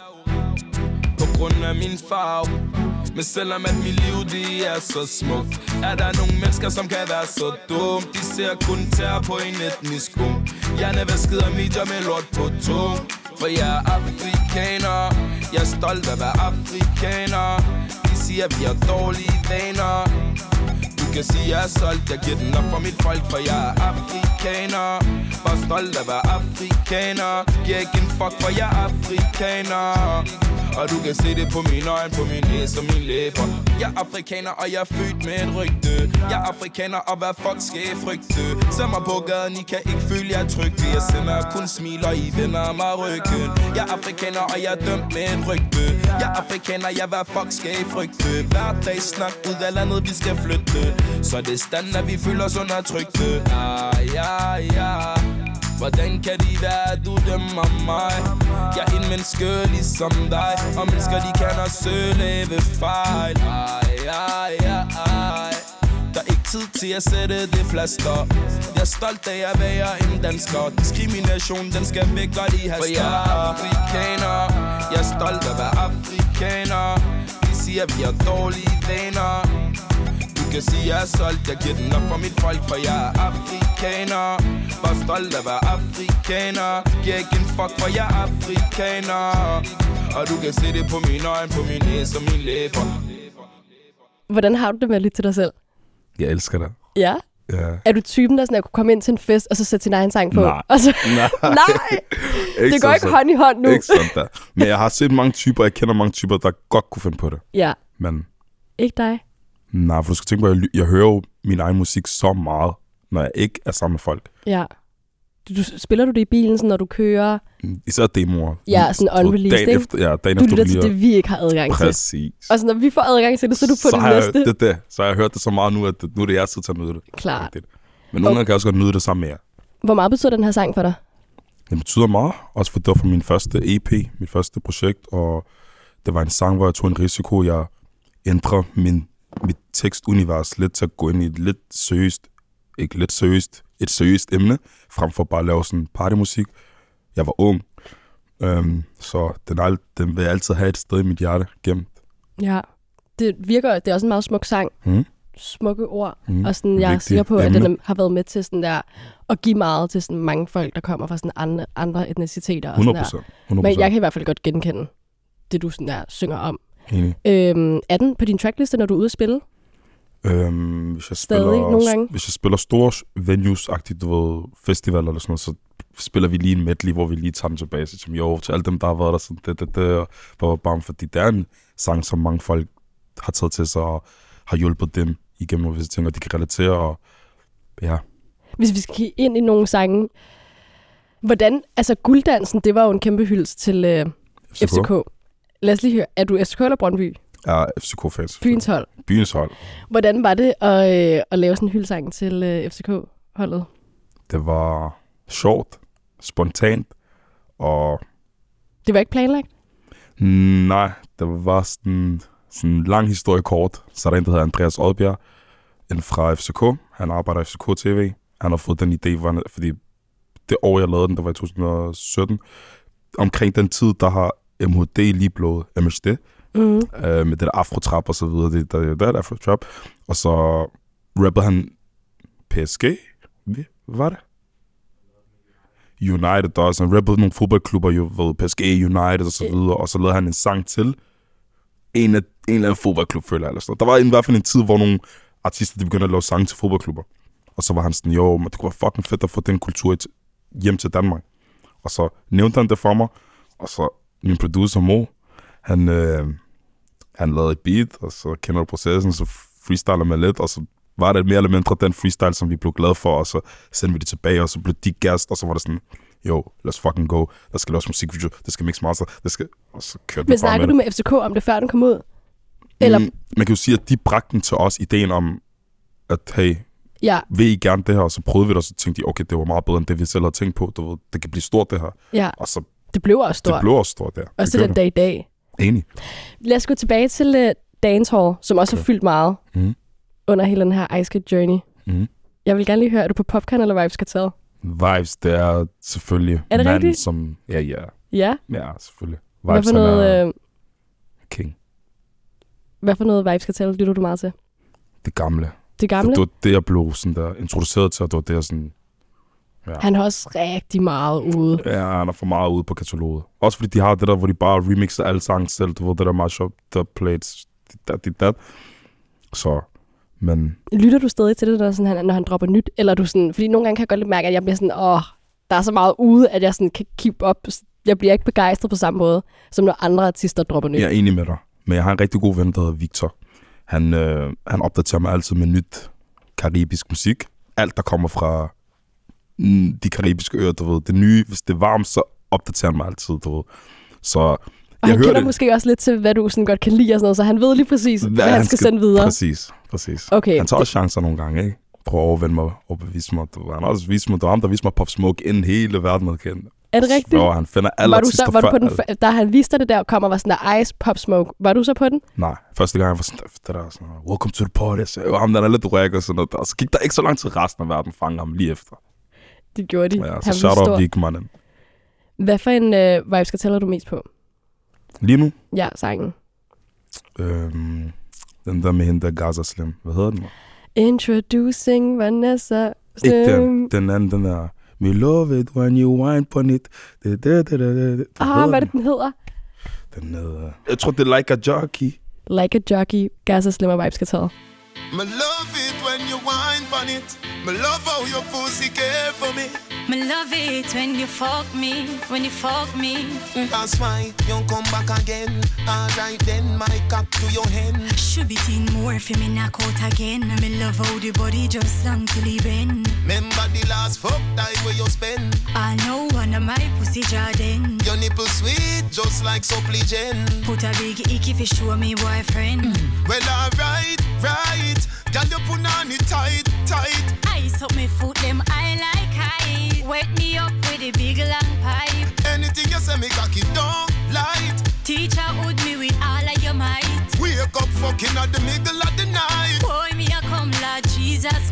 På grund af min farve men selvom at mit liv det er så smukt Er der nogle mennesker som kan være så dum De ser kun tær på en etnisk ung. Jeg vasket af medier med lort på tung? For jeg er afrikaner. Jeg er stolt af at være afrikaner. De siger vi har dårlige vaner. Du kan sige jeg er solgt. Jeg giver den op for mit folk For jeg er afrikaner. Bare stolt af at være afrikaner. Giver ikke en fuck for jeg er afrikaner og du kan se det på mine øjne, på min næse og mine læber. Jeg er afrikaner, og jeg er født med et rygte. Jeg er afrikaner, og hvad fuck skal I frygte? Sæt mig på gaden, I kan ikke føle jer trygge Jeg sender kun smil, og I vender mig ryggen. Jeg er afrikaner, og jeg er dømt med et rygte. Jeg er afrikaner, jeg hvad fuck skal I frygte? Hver dag snak ud af landet, vi skal flytte. Så det stand, at vi føler os undertrykte. Ah, ja, ja, ja. Hvordan kan de være, at du dømmer mig? Jeg er en menneske ligesom dig Og mennesker, de kan også lave fejl. Ej, ej, ej Der er ikke tid til at sætte det plaster. Jeg er stolt af at være en dansker. Diskrimination, den skal væk, og de har For jeg er afrikaner. Jeg er stolt af at være afrikaner. De siger, vi har dårlige vaner kan sige, jeg er solgt Jeg giver den op for mit folk For jeg er afrikaner Bare stolt af at være afrikaner Giver ikke en fuck, for jeg er afrikaner Og du kan se det på mine øjne På min næse og mine læber Hvordan har du det med at lytte til dig selv? Jeg elsker det. Ja? Ja. Er du typen, der sådan, at kunne komme ind til en fest, og så sætte sin egen sang på? Nej. Og så... Nej. Nej! Det går ikke hånd i hånd nu. Ikke sådan der. Men jeg har set mange typer, jeg kender mange typer, der godt kunne finde på det. Ja. Men Ikke dig? Nej, for du skal tænke på, at jeg, jeg hører jo min egen musik så meget, når jeg ikke er sammen med folk. Ja. Du, du, spiller du det i bilen, sådan, når du kører? Især demoer. Ja, sådan Du ved, unreleased, dagen ikke? Efter, ja, dagen Du efter lytter til det, vi ikke har adgang til. Præcis. Og så når vi får adgang til det, så er du på så det har næste. Jeg, det, det. Så har jeg hørt det så meget nu, at nu er det jeg tid til at nyde det. Klart. Men nogle gange kan jeg også godt nyde det sammen med jer. Hvor meget betyder den her sang for dig? Det betyder meget, også for det var for min første EP, mit første projekt, og det var en sang, hvor jeg tog en risiko, jeg ændrer min, tekstunivers lidt til at gå ind i et lidt seriøst, ikke lidt seriøst, et seriøst emne, frem for bare at lave sådan partymusik. Jeg var ung, øhm, så den, al, den vil altid have et sted i mit hjerte gemt. Ja. Det virker, det er også en meget smuk sang. Mm. Smukke ord. Mm. Og sådan, jeg er sikker på, at emne. den har været med til sådan der, at give meget til sådan mange folk, der kommer fra sådan andre, andre etniciteter. Og sådan 100%, Der. 100%. Men jeg kan i hvert fald godt genkende det, du sådan der synger om. Enig. Øhm, er den på din trackliste, når du er ude at spille? Øhm, hvis jeg Stadig spiller, nogle gange? Hvis jeg spiller store venues-agtigt, du ved, festivaler eller sådan noget, så spiller vi lige en medley, hvor vi lige tager den tilbage til som jo, til alle dem, der har været der, sådan det, det, det, og bam, bam, fordi det er en sang, som mange folk har taget til sig og har hjulpet dem igennem visse ting, og de kan relatere, og ja, Hvis vi skal kigge ind i nogle sange. Hvordan, altså gulddansen, det var jo en kæmpe hyldest til øh, FCK. FCK. Lad os lige høre, er du FCK eller Brøndby? Er FCK-fans. Byens hold. Byens hold. Hvordan var det at, øh, at lave sådan en hyldsang til øh, FCK-holdet? Det var sjovt, spontant, og Det var ikke planlagt? Nej, det var sådan, sådan en lang historie kort. Så er der en, der hedder Andreas Oddbjerg, en fra FCK. Han arbejder i FCK TV. Han har fået den idé, fordi det år, jeg lavede den, der var i 2017. Omkring den tid, der har MHD lige blevet MHD. Mhm. Øh, med det der afrotrap og så videre. Det, der, der er afrotrap. Og så rappede han PSG. Hvad var det? United også. Han rappede nogle fodboldklubber, jo ved PSG, United og så videre, og så lavede han en sang til en, af, en eller anden fodboldklub, føler jeg. Eller sådan. Der var i hvert fald en tid, hvor nogle artister de begyndte at lave sange til fodboldklubber. Og så var han sådan, jo, men det kunne være fucking fedt at få den kultur hjem til Danmark. Og så nævnte han det for mig, og så min producer Mo, han, øh, han lavede et beat, og så kender du processen, så freestyler man lidt, og så var det mere eller mindre den freestyle, som vi blev glade for, og så sendte vi det tilbage, og så blev de gast, og så var det sådan, jo, let's fucking go, der skal laves musikvideo, det skal mix master, det skal, og så kørte Men snakkede du med FCK om det, før den kom ud? Eller- Mm, man kan jo sige, at de bragte den til os, ideen om, at hey, Ja, vil I gerne det her? Og så prøvede vi det, og så tænkte de, okay, det var meget bedre, end det vi selv havde tænkt på. Du ved, det kan blive stort, det her. ja. Og så Det blev også stort. det blev også stort der. Også den dag i dag. Enig. Lad os gå tilbage til uh, Dancehall, som også har fyldt meget Mhm. under hele den her Ice Skate Journey. Mhm. Jeg vil gerne lige høre, er du på Popcorn eller Vibes Cartel? Vibes, det er selvfølgelig Er det manden, rigtigt? som... Ja, ja. Ja. Ja, selvfølgelig. Hvad Vibes, for han noget, er øh, king. hvad for noget Vibes Cartel lytter du meget til? Det gamle. Det gamle? Det var det, jeg blev sådan der introduceret til, og det var det, jeg sådan... Ja. Han har også rigtig meget ude. Ja, han er for meget ude på kataloget. Også fordi de har det der, hvor de bare remixer alle sange selv. Du ved, det der mashup, der plates, dit, dat, dit, dat. Så, men Lytter du stadig til det, når, sådan, han, når han dropper nyt? Eller er du sådan, fordi nogle gange kan jeg godt lidt mærke, at jeg bliver sådan, åh, der er så meget ude, at jeg sådan kan keep up. Jeg bliver ikke begejstret på samme måde, som når andre artister dropper nyt. jeg er enig med dig. Men jeg har en rigtig god ven, der hedder Victor. Han, øh, han opdaterer mig altid med nyt karibisk musik. Alt, der kommer fra de karibiske øer, du ved. Det nye, hvis det er varmt, så opdaterer han mig altid, du ved. Så og jeg han kender det. måske også lidt til, hvad du sådan godt kan lide og sådan noget, så han ved lige præcis, hvad, han skal, sende videre. Præcis, præcis. Okay. Han tager også chancer nogle gange, ikke? Prøver at overvinde mig, overbevise mig. Du. Han har også vist mig, var ham, der viste mig Pop Smoke, inden hele verden havde kendt. Er det rigtigt? Jo, han finder alle var du, så, var du på den, f- da han viste dig det der og kom og var sådan der Ice Pop Smoke, var du så på den? Nej, første gang jeg var sådan, det der sådan, welcome to the party, så jo, ham der er lidt ræk og sådan noget. der. Og så gik der ikke så lang tid resten af verden fangede ham lige efter. Det gjorde de. Ja, så shout out Vig, manden. Hvad for en øh, Vibes Cartel er du mest på? Lige nu, Ja, sangen. øhm, den der med hende der Gaza Slim. Hvad hedder den? Introducing Vanessa Ikke Slim. den. Den anden, den der. Me love it when you wine on it. Det, det, det, det, det. Hvad Ah, hvad er den? det, den hedder? Den hedder... Jeg tror, det er Like a Jockey. Like a Jockey, Gaza Slim og Vibes Cartel. Me love it when you wine on it. Me love how your pussy care for me. Me love it when you fuck me, when you fuck me. Mm. That's why you come back again. Alright then, my cock to your hand. Should be teen more for me knock out again. Me love how the body just long till he bend. Remember the last fuck time where you spend. I know one of my pussy Jordan. Your nipple sweet, just like Suppligen. Put a big icky fi show me boyfriend. Mm. Well, alright, right. Girl, you put on it tight, tight. Ice up me foot, them I like high. Wet me up with a big long pipe. Anything you say, me cocky don't light. Teacher would me with all of your might. Wake up fucking at the middle of the night. Boy, me a come Lord Jesus Christ.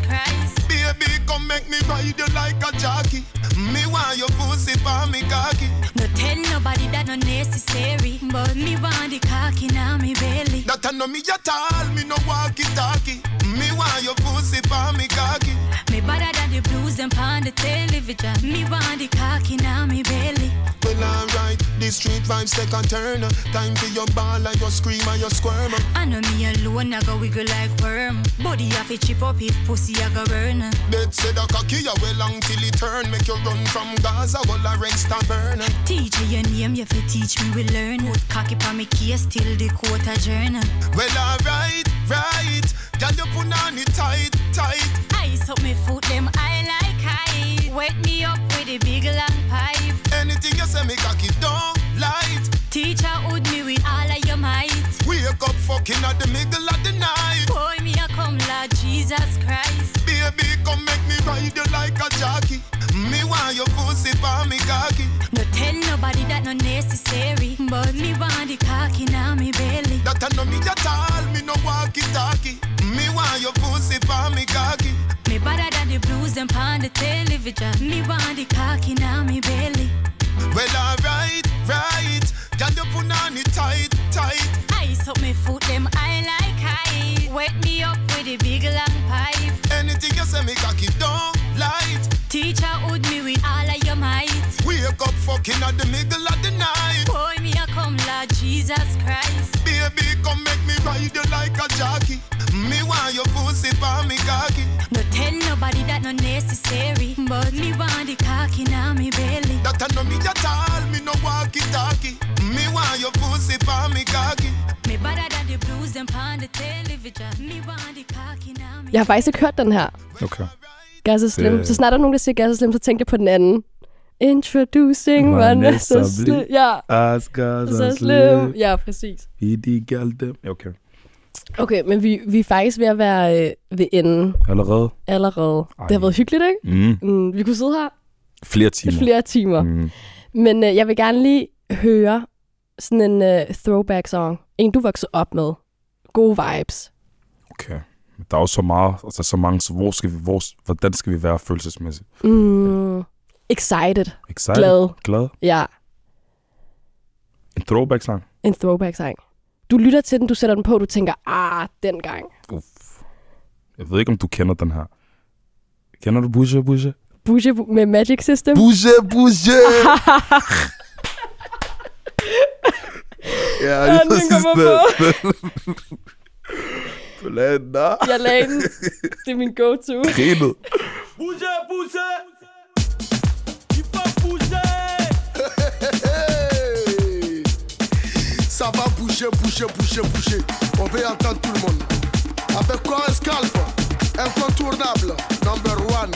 Baby, come make me ride you like a jockey. Me want your pussy for me cocky. No tell nobody that no necessary. But me want the cocky now me belly. That I know me at all, me no walkie talkie. Me want your pussy for me cocky. Me better than the blues them on the television. Me want the cocky now me belly. Well, alright, the street vibes take a turn. Time for your ball and your scream and your squirm. I know me alone, I go wiggle like worm. Body have to chip up if pussy I go burn. Dead said a cocky, you well long till it turn. Make you run from Gaza, go Lawrence Tavern. Teach you your name, you fi teach me we learn. Put cocky pa me case till the court adjourn. Well, alright, right. Girl, you put on it tight, tight. Ice up me foot, them I like high. Wet me up with a big long pipe. Anything you say, me cocky don't light. Teacher would me with all of your might. Wake up fucking at the middle of the night. Boy, me a come Lord Jesus Christ. Baby, come make me ride you like a jockey. Me want your pussy for me cocky. No tell nobody that no necessary. But me want the cocky now me belly. That I know me at all, me no walkie talkie. Me want your pussy for me cocky. Me better than the blues them on the television. Me want the cocky now me belly. Well, alright, right. Girl, you put on it tight, tight. Ice up me foot, them I high. Wet me up with a big long pipe. Anything you say, me cocky don't light. Teacher would me with all of your might. Wake up fucking at the middle of the night. Boy, come Lord Jesus Christ. Baby, come make me ride you like a jockey. Me want your pussy for me cocky. No tell nobody that no necessary. But me want the cocky now me belly. That I know me at all, me no walkie talkie. Me want your pussy for me cocky. Me better than the blues them on the television. Me want the cocky now me Jeg har faktisk ikke hørt den her. Okay. Gaza Slim. Det- Så snart der er nogen, der siger Gaza Slim, så tænker jeg på den anden. Introducing Vanessa Slim. Ja. Asgas Så. Ja, præcis. Idi gal dem. Okay. Okay, men vi, vi er faktisk ved at være øh, ved enden Allerede? allerede. Ej. Det har været hyggeligt, ikke? Mm. Mm, vi kunne sidde her Flere timer. i flere timer. Mm. Men øh, jeg vil gerne lige høre sådan en øh, throwback-song. En, du voksede op med. Gode vibes. Okay. Der er jo så meget, altså så mange, så hvor skal vi, hvor, hvordan skal vi være følelsesmæssigt? Mm, excited. Excited? Glad. Glad? Ja, En throwback-sang? en throwback-sang. Du lytter til den, du sætter den på, du tænker, ah, dengang. Jeg ved ikke, om du kender den her. Kender du Bouge Bouge? Bouge med Magic System. Bouge Bouge! ja, Ja, lige den præcis kommer den. Du lagde den der. Jeg lagde den. Det er min go-to. Grinet. Bouge, bouge. Ça va bouger, bouger, bouger, bouger. On veut entendre tout le monde. Avec quoi un scalp Incontournable? Number one.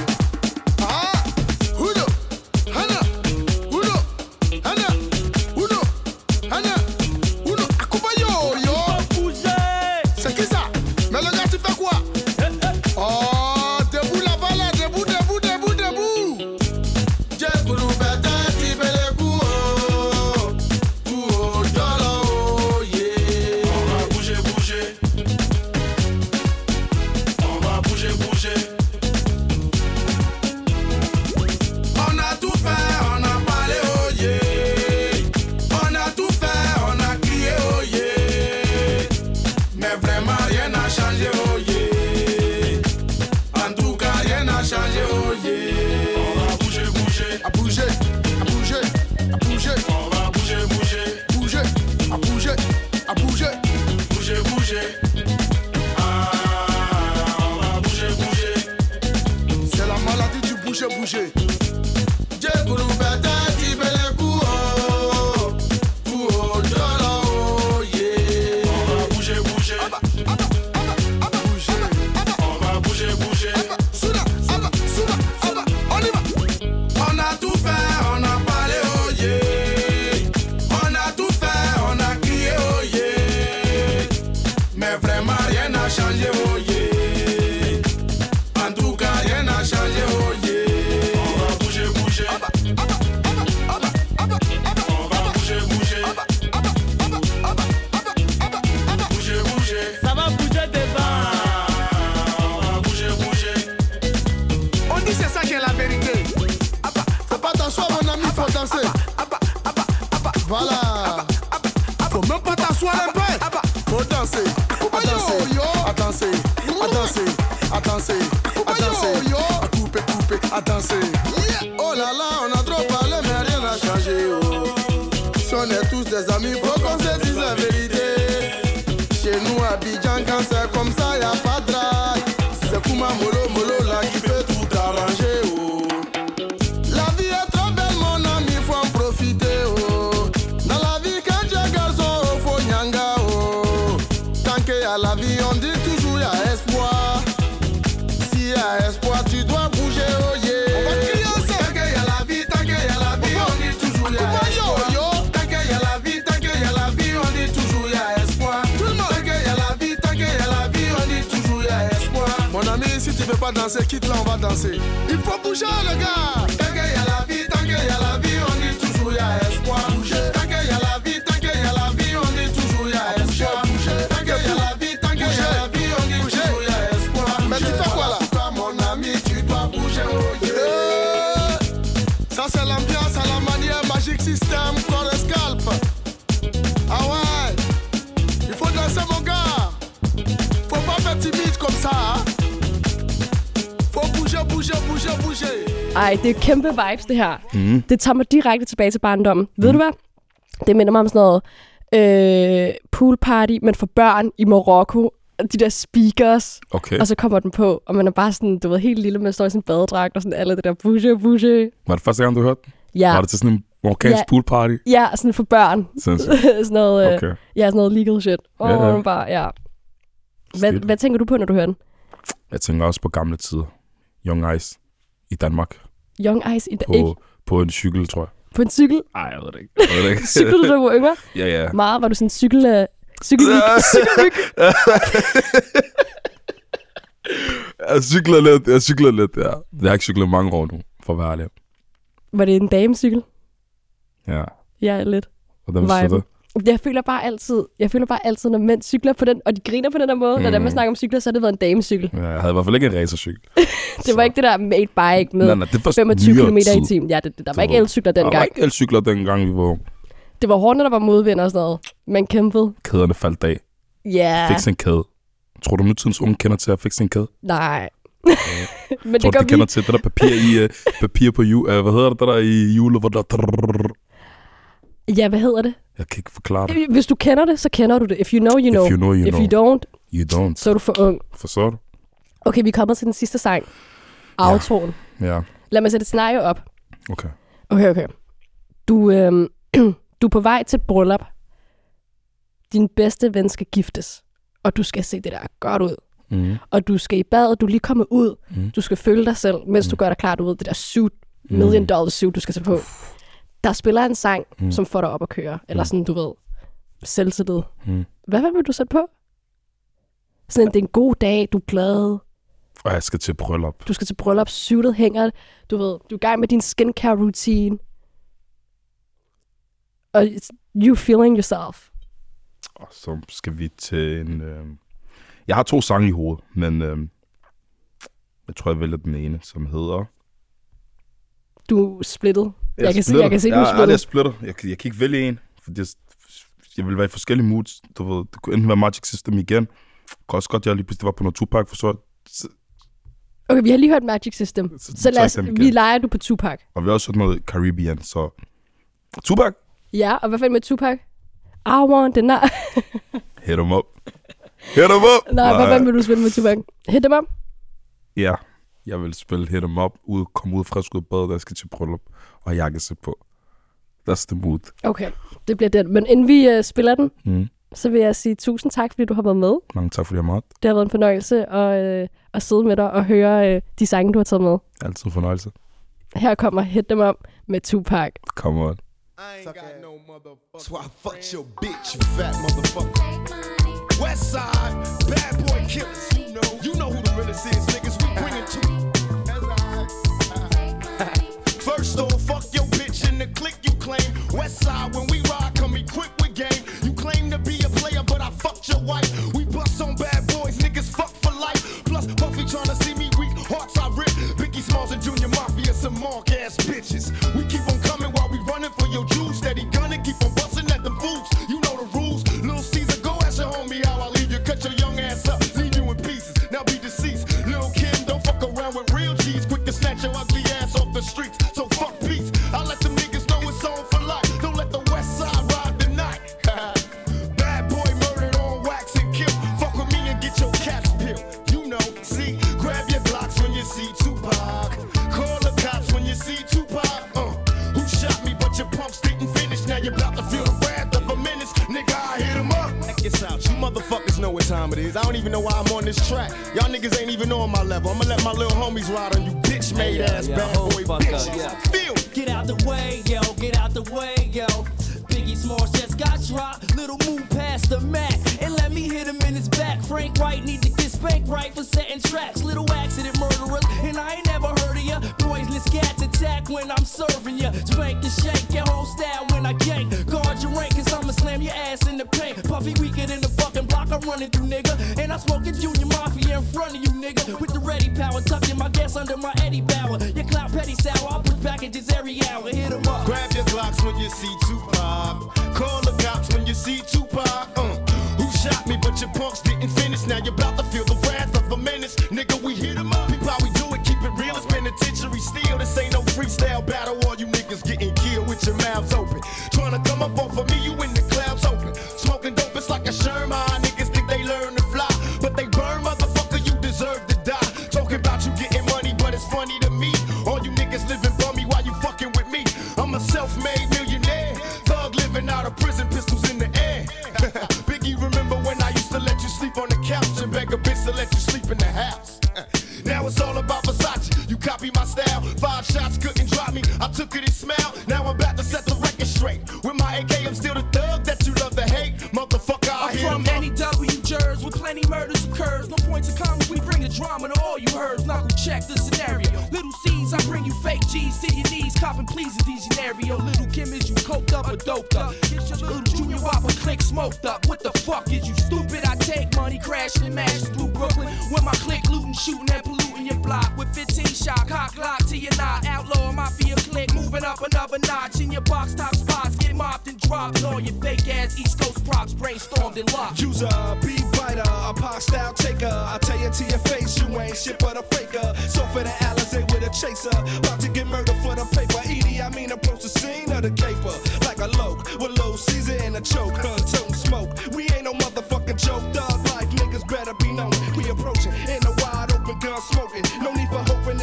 Pas danser, quitte là, on va danser. Il faut bouger, le gars. Ej, det er kæmpe vibes, det her. Mm. Det tager mig direkte tilbage til barndommen. Ved du hvad? Det minder mig om sådan noget øh, pool party, men for børn i Marokko. De der speakers. Okay. Og så kommer den på, og man er bare sådan, du ved, helt lille, man står i sin badedragt, og sådan alle det der bouge, bouge. Var det første gang, du hørte den? Ja. Var det til sådan en marokkansk Ja. poolparty? Ja, sådan for børn. Sådan noget, øh, Okay. ja, sådan noget legal shit. Og ja. ja, bare, ja. Hvad, hvad tænker du på, når du hører den? Jeg tænker også på gamle tider. Young Ice i Danmark. Young Ice i På, ikke på en cykel, tror jeg. på en cykel? Ej, jeg ved det ikke. Jeg ved det ikke. Cyklede du, da du var yngre? Ja, ja. Meget var du sådan en cykel... Øh, Cykelmyg. Cykelmyg. jeg cykler lidt, jeg cykler lidt, ja. Jeg har ikke cyklet mange år nu, for at være ærlig. Var det en damecykel? Ja. Ja, lidt. Hvordan vidste du Viben. Jeg føler bare altid, jeg føler bare altid, når mænd cykler på den, og de griner på den der måde, mm. når dem, man snakker om cykler, så har det været en damecykel. Ja, jeg havde i hvert fald ikke en racercykel. Det var ikke det der made bike med Nej, nej, det var 25 nyere km i tid. timen. Ja, det, det, der var Det ikke var- elcykler Der var dengang. ikke elcykler dengang, vi var Det var hårdt, når der var modvind og sådan noget. Man kæmpede. kæderne faldt af. Ja. Fix en kæde. Tror du, nutidens unge kender til at fikse en kæde? Nej. Men Tror det du, gør de kender vi. til det der papir i uh, papir på jul? Uh, hvad hedder det der der i jule, hvor der... Ja, hvad hedder det? Jeg kan ikke forklare det. Hvis du kender det, så kender du det. If you know, you know. If you know, you If know. you don't, You don't. så er du for ung. Forstår du? Okay, vi er kommet til den sidste sang. Outroen. Ja. Lad mig sætte et op. Okay. Okay, okay. Du, øhm, du er på vej til et bryllup. Din bedste ven skal giftes. Og du skal se det der godt ud. Mm. Og du skal i bad, du er lige kommet ud. Mm. Du skal føle dig selv, mens du gør dig klar, du ved, det der suit, Mm. million dollar suit, du skal tage på. Der spiller en sang, Mm. som får dig op at køre. Eller Mm. sådan, du ved, selvtillid. Mm. Hvad, hvad vil du sætte på? Sådan, det er en god dag, du er glad, Og jeg skal til bryllup. du skal til bryllup, suitet hænger, du ved, du er i gang med din skincare routine. Og you feeling yourself. Og så skal vi til en... Øh... Jeg har to sange i hovedet, men øh... jeg tror, jeg vælger den ene, som hedder... Du er splittet. Jeg, kan, se, splitter. jeg kan se, du jeg, er Jeg, jeg splittet. splitter. Jeg, kan- jeg kan ikke vælge en, for det, jeg vil være i forskellige moods. Du ved, det kunne enten være Magic System igen. Det kan også godt, jeg lige pludselig var på noget Tupac, for så... så- Okay, vi har lige hørt Magic System. Så lad os, vi leger du på Tupac. Og vi har også hørt noget Caribbean, så... Tupac, Ja, og hvad fanden med Tupac? I want the night. hit him up. Hit him up! Nej, hvad fanden vil du spille med Tupac? Hit dem op. Ja, jeg vil spille Hit him up, ud, komme ud frisk ud badet, der skal til bryllup, og jakkesæt på. That's the mood. Okay, det bliver den. Men inden vi uh, spiller den, Mm. så vil jeg sige tusind tak, fordi du har været med. Mange tak, fordi jeg måtte. Det har været en fornøjelse at, uh, at sidde med dig og høre uh, de sange, du har taget med. Altid en fornøjelse. Her kommer Hit dem op med Tupac. Come on. So I fucked your bitch, you fat motherfucker. West side, bad boy killers. You know, who the realest is, niggas. We bring it to First off, fuck your bitch in the clique you claim. West side, when we ride, come equipped with game. You claim to be a player, but I fucked your wife. We bust on bad boys, niggas fuck for life. Plus, Puffy tryna see me weak, hearts I rip. Biggie Smalls and Junior Mafia, some mark ass bitches. We keep on the streets. It is. I don't even know why I'm on this track. Y'all niggas ain't even on my level. I'ma let my little homies ride on you bitch made ass yeah, bad hold boy fuck bitches. up, yeah. Feel Get out the way, yo, get out the way, yo. Biggie Smalls just got dropped. Little move past the Mac and let me hit him in his back. Frank White need to get spanked right for setting traps. Little accident murderers, and I ain't never heard of ya. Poisonous cats attack when I'm serving ya. Spank and shake your whole style when I gank. Guard your rank, cause I'ma slam your ass in the paint. Puffy weaker than the fucking block I'm running through, nigga. And I'm smoking Junior Mafia in front of you, nigga. With the ready power, tucking my gas under my Eddie Bauer. Your clout petty sour, I'll push packages every hour. Hit 'em up. Grab your Glocks when you see Tupac. Call the cops when you see Tupac. Uh, who shot me, but your punks didn't finish. Now you're about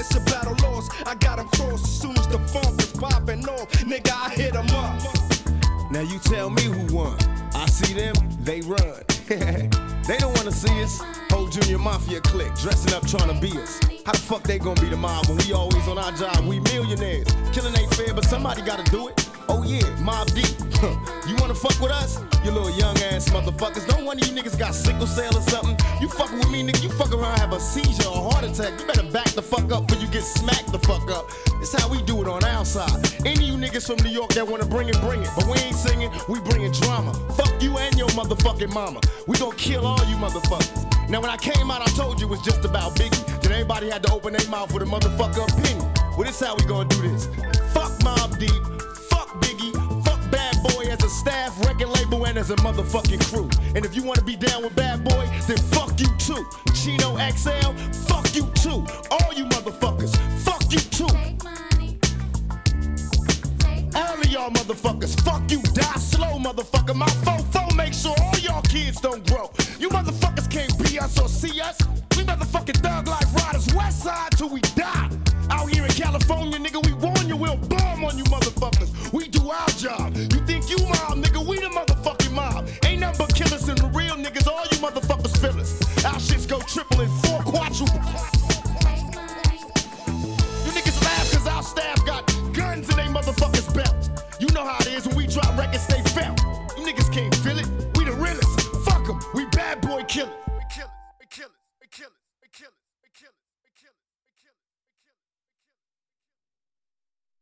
it's a battle lost. I got 'em crossed as soon as the funk is popping off. Nigga, I hit 'em up. Now you tell me who won. I see them, they run. they don't wanna see us. Whole junior mafia clique dressing up trying to be us. How the fuck they gonna be the mob when we always on our job? We millionaires. Killing ain't fair, but somebody gotta do it. Oh yeah, Mob Deep. you wanna fuck with us? You little young ass motherfuckers. Don't one of you niggas got sickle cell or something. You fucking with me, nigga. You fuck around, have a seizure or heart attack. You better back the fuck up before you get smacked the fuck up. It's how we do it on our side. Any you niggas from New York that wanna bring it, bring it. But we ain't singing, we bringing drama. Fuck you and your motherfucking mama. We gonna kill all you motherfuckers. Now when I came out, I told you it was just about Biggie. Then everybody had to open their mouth with a motherfucker opinion. Well, this how we gonna do this. Fuck Mob Deep. Staff, record label, and as a motherfucking crew. And if you wanna be down with Bad Boy, then fuck you too. Chino XL, fuck you too. All you motherfuckers, fuck you too. All of y'all motherfuckers, fuck you, die slow, motherfucker. My fofo make sure all y'all kids don't grow. You motherfuckers can't be us or see us. We motherfucking thug like riders, west side till we die. Out here in California, nigga, we warn you, we'll bomb on you motherfuckers. We do our job. You think you mob, nigga, we the motherfucking mob. Ain't nothing but killers and the real niggas, all you motherfuckers fillers. Our shits go triple and four quadruple. You niggas laugh cause our staff got guns in they motherfuckers belts. You know how it is when we drop records, they felt. You niggas can't feel it, we the realest. Fuck em, we bad boy killers.